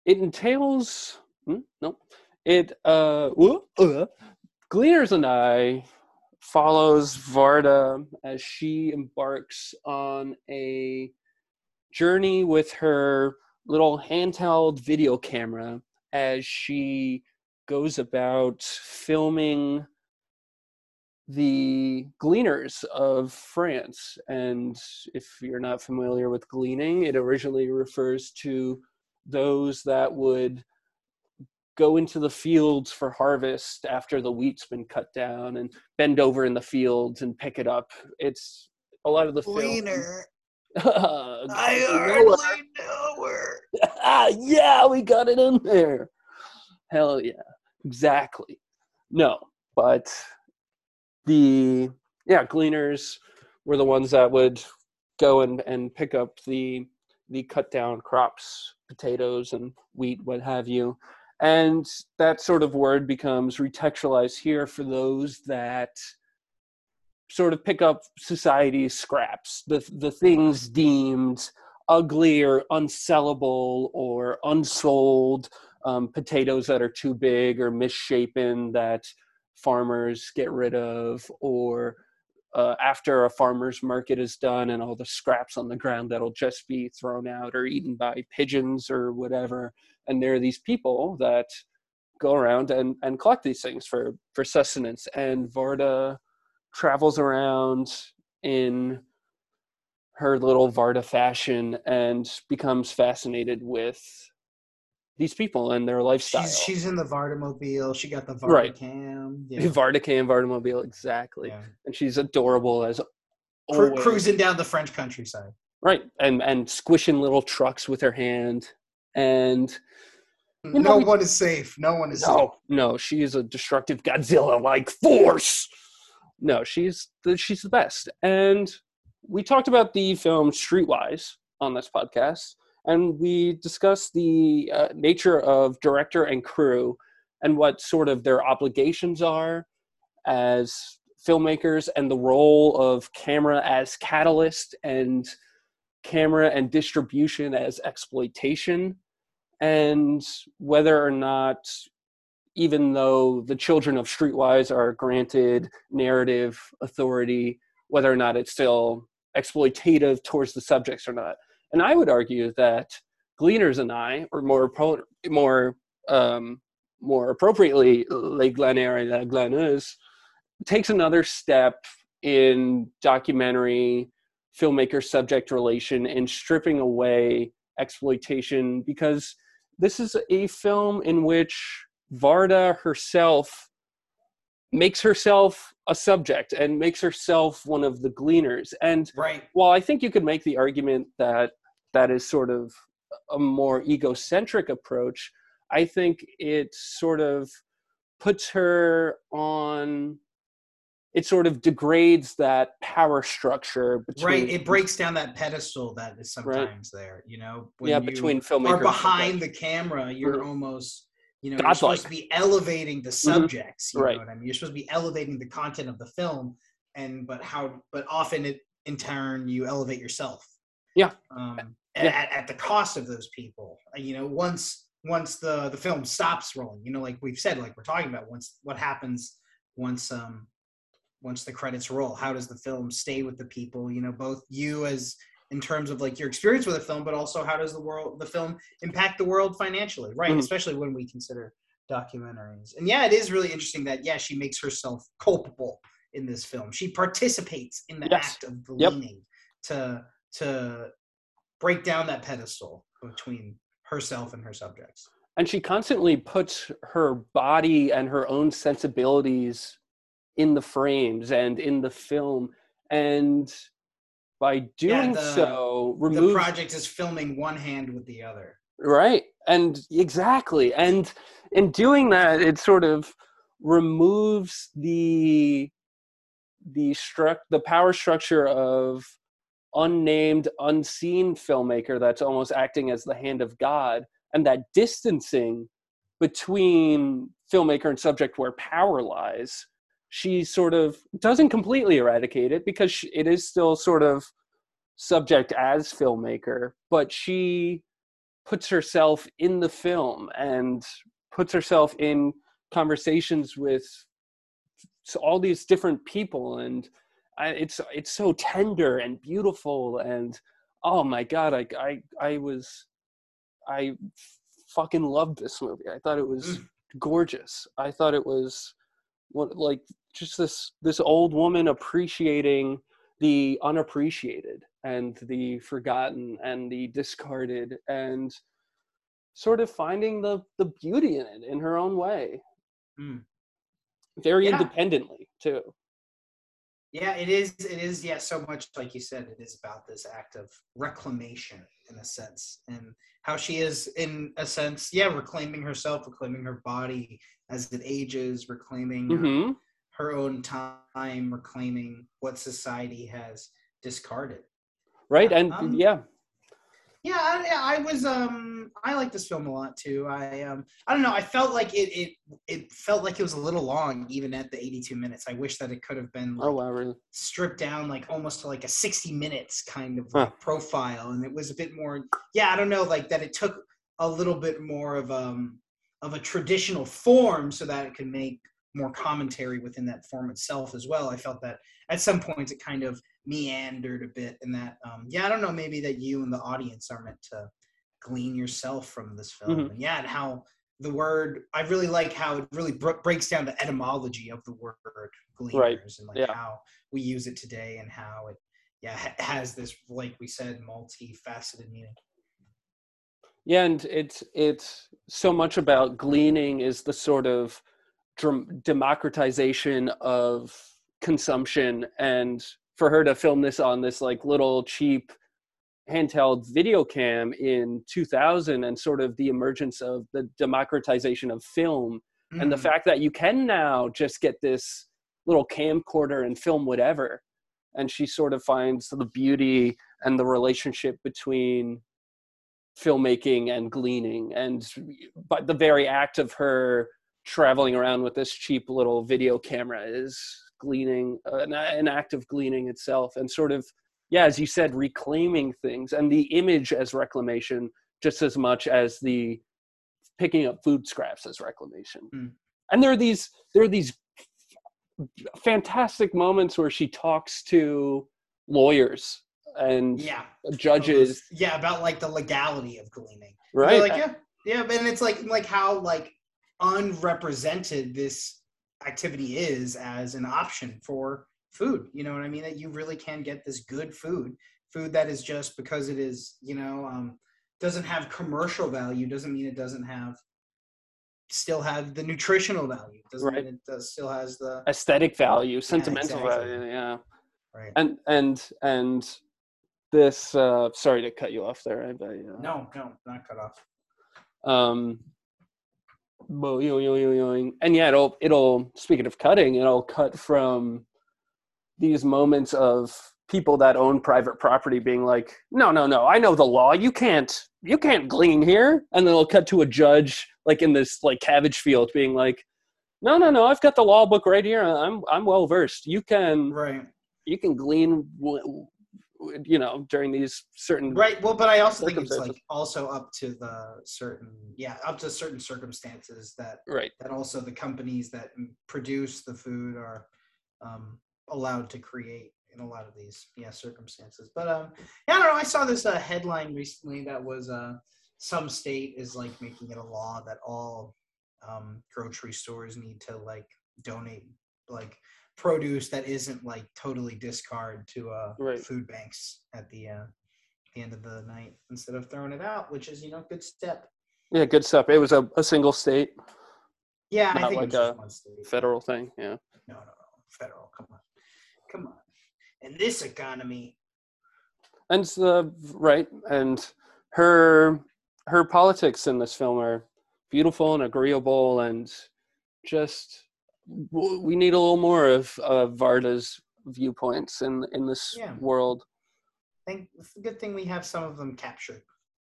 it entails hmm, no it uh, whoa, uh gleaners and i follows varda as she embarks on a journey with her little handheld video camera as she goes about filming the gleaners of France. And if you're not familiar with gleaning, it originally refers to those that would go into the fields for harvest after the wheat's been cut down and bend over in the fields and pick it up. It's a lot of the. Gleaner. I I hardly know her. ah, yeah, we got it in there. Hell yeah, exactly. No, but the yeah gleaners were the ones that would go and and pick up the the cut down crops, potatoes and wheat, what have you. And that sort of word becomes retextualized here for those that sort of pick up society's scraps, the the things deemed ugly or unsellable or unsold, um, potatoes that are too big or misshapen that farmers get rid of, or uh, after a farmer's market is done and all the scraps on the ground that'll just be thrown out or eaten by pigeons or whatever. And there are these people that go around and, and collect these things for, for sustenance. And Varda travels around in her little Varda fashion and becomes fascinated with these people and their lifestyle. She's, she's in the Vardamobile. She got the Right. Vardacam. Yeah. Varda Cam, Vardamobile, exactly. Yeah. And she's adorable as Cru- cruising down the French countryside. Right. And and squishing little trucks with her hand. And You know, no we- one is safe. No one is safe. no, no, she is a destructive Godzilla like force. No, she's the she's the best. And we talked about the film Streetwise on this podcast, and we discussed the uh, nature of director and crew and what sort of their obligations are as filmmakers and the role of camera as catalyst and camera and distribution as exploitation and whether or not even though the children of streetwise are granted narrative authority whether or not it's still exploitative towards the subjects or not. And i would argue that gleaners and i or more more um, more appropriately les glaneurs et la glaneuse takes another step in documentary filmmaker subject relation and stripping away exploitation because this is a film in which Varda herself makes herself a subject and makes herself one of the gleaners. And Right. while I think you could make the argument that that is sort of a more egocentric approach, I think it sort of puts her on it sort of degrades that power structure between Right. It breaks down that pedestal that is sometimes there, you know. when yeah you between filmmaker or behind the camera, you're Mhm. almost you know, Godlike. you're supposed to be elevating the subjects. You Right. know what I mean? You're supposed to be elevating the content of the film, and but how? But often, it in turn, you elevate yourself. Yeah. Um, Yeah. At, at the cost of those people. Uh, You know, once once the the film stops rolling, you know, like we've said, like we're talking about, once what happens once um once the credits roll, how does the film stay with the people? You know, both you as in terms of like your experience with a film, but also how does the world the film impact the world financially, right? Mhm. Especially when we consider documentaries. And yeah, it is really interesting that yeah, she makes herself culpable in this film. She participates in the Yes. act of Yep. to to break down that pedestal between herself and her subjects. and she constantly puts her body and her own sensibilities in the frames and in the film and by doing the- so The project is filming one hand with the other. right and exactly and in doing that it sort of removes the the struct the power structure of unnamed unseen filmmaker that's almost acting as the hand of god and that distancing between filmmaker and subject where power lies she sort of doesn't completely eradicate it because she, it is still sort of subject as filmmaker but she puts herself in the film and puts herself in conversations with all these different people and I, it's it's so tender and beautiful and oh my god I I I was I fucking loved this movie. I thought it was Mm. gorgeous. I thought it was what like just this this old woman appreciating the unappreciated and the forgotten and the discarded and sort of finding the the beauty in it in her own way Mm. very Yeah. independently too Yeah, it is. It is. Yeah, so much like you said, it is about this act of reclamation in a sense, and how she is, in a sense, yeah, reclaiming herself, reclaiming her body as it ages, reclaiming uh, hmm her own time, reclaiming what society has discarded. right and um, yeah Yeah, I, I was. Um, I like this film a lot too. I um, I don't know. I felt like it. It it felt like it was a little long, even at the 82 minutes. I wish that it could have been like, oh wow really stripped down like almost to like a 60 minutes kind of Huh. profile and it was a bit more yeah i don't know like that it took a little bit more of um of a traditional form so that it could make more commentary within that form itself as well i felt that at some points it kind of meandered a bit and that um yeah i don't know maybe that you and the audience are meant to glean yourself from this film Mhm. and yeah and how the word i really like how it really br- breaks down the etymology of the word gleaners and like yeah. how we use it today and how it yeah ha- has this like we said multifaceted meaning Yeah, and it's it's so much about gleaning is the sort of democratization of consumption, and for her to film this on this like little cheap handheld video cam in 2000 and sort of the emergence of the democratization of film and the Mhm. fact that you can now just get this little camcorder and film whatever and she sort of finds the beauty and the relationship between filmmaking and gleaning and but the very act of her traveling around with this cheap little video camera is gleaning uh, an, an act of gleaning itself and sort of yeah as you said reclaiming things and the image as reclamation just as much as the picking up food scraps as reclamation. Mm. and there are these there are these fantastic moments where she talks to lawyers and yeah. judges. Yeah about like the legality of gleaning. Right. like yeah yeah and it's like like how like unrepresented this activity is as an option for food. You know what I mean? That you really can get this good food, food that is just because it is, you know, um, doesn't have commercial value doesn't mean it doesn't have still have the nutritional value. Doesn't Right. mean it does still has the aesthetic value, sentimental exactly. value. Yeah. right. And and and this. Uh, sorry to cut you off there. I, I, uh, No, no, not cut off. Um, and yeah, it'll it'll. Speaking of cutting, it'll cut from these moments of people that own private property being like, no, no, no, I know the law. You can't you can't glean here, and then it'll cut to a judge like in this like cabbage field being like. No, no, no! I've got the law book right here. I'm I'm well versed. You can Right. you can glean, you know, during these certain Right. Well, but I also think it's like also up to the certain, yeah, up to certain circumstances that right. that also the companies that produce the food are um, allowed to create in a lot of these yeah circumstances. But um, yeah, I don't know. I saw this uh, headline recently that was uh, some state is like making it a law that all um, grocery stores need to like donate like produce that isn't like totally discard to uh, Right. food banks at the uh, the end of the night instead of throwing it out, which is you know good step. Yeah, good stuff. It was a, a single state Yeah, I Not think like it was a one state. federal thing. Yeah. No, no, no. Federal. Come on. Come on. In this economy. And uh, right, and her her politics in this film are beautiful and agreeable, and just we need a little more of of Varda's viewpoints in in this Yeah. world. I think it's a good thing we have some of them captured.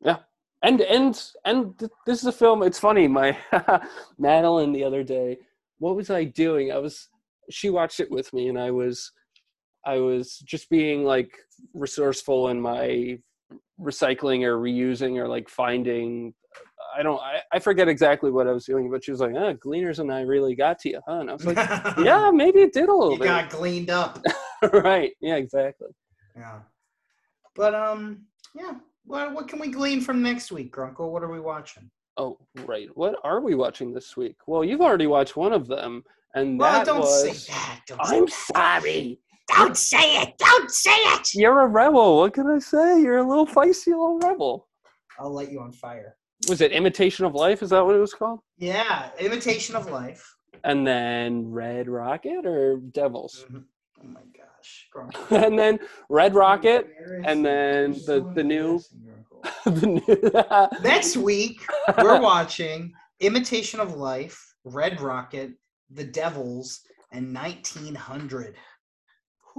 Yeah. And and and th- this is a film it's funny my madeline the other day what was i doing i was she watched it with me and i was i was just being like resourceful in my recycling or reusing or like finding i don't i, I forget exactly what i was doing but she was like ah gleaners and i really got to you huh and i was like yeah maybe it did a little You bit got gleaned up. right yeah exactly Yeah. But um, yeah. What what can we glean from next week, Grunkle? What are we watching? oh right what are we watching this week well you've already watched one of them and Well, that don't was say that. Don't I'm that. sorry. Don't say it. Don't say it. You're a rebel. What can I say? You're a little feisty little rebel. I'll light you on fire. Was it Imitation of Life? Is that what it was called? Yeah, imitation of life. And then Red Rocket or Devils? Mhm. Oh my gosh, and then Red Rocket, and then You're the- the new- the new. Next week, we're watching Imitation of Life, Red Rocket, The Devils, and 1900.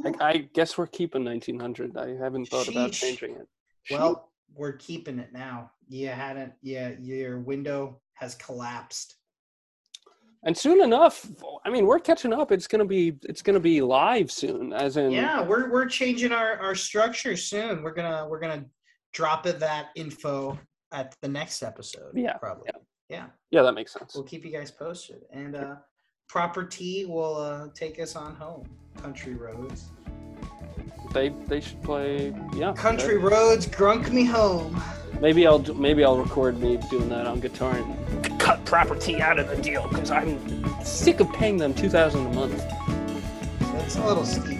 I, I guess we're keeping 1900. I haven't thought about changing it. well, we're keeping it now. You hadn't, yeah, your window has collapsed. and soon enough, I mean, we're catching up. It's gonna be it's gonna be live soon, as in Yeah, we're we're changing our our structure soon. We're gonna we're gonna drop it that info at the next episode. Yeah, probably. Yeah, yeah, that makes sense. we'll keep you guys posted. And uh, Proper T will uh, take us on home. Country roads. They they should play. Yeah, Country roads, grunk me home. Maybe I'll maybe I'll record me doing that on guitar and cut property out of the deal because I'm sick of paying them two thousand a month. That's a little steep.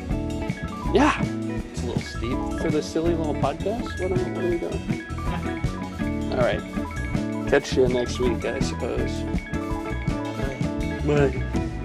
Yeah, it's a little steep for the silly little podcast. What are, what are we doing? All right, catch you next week, I suppose. 10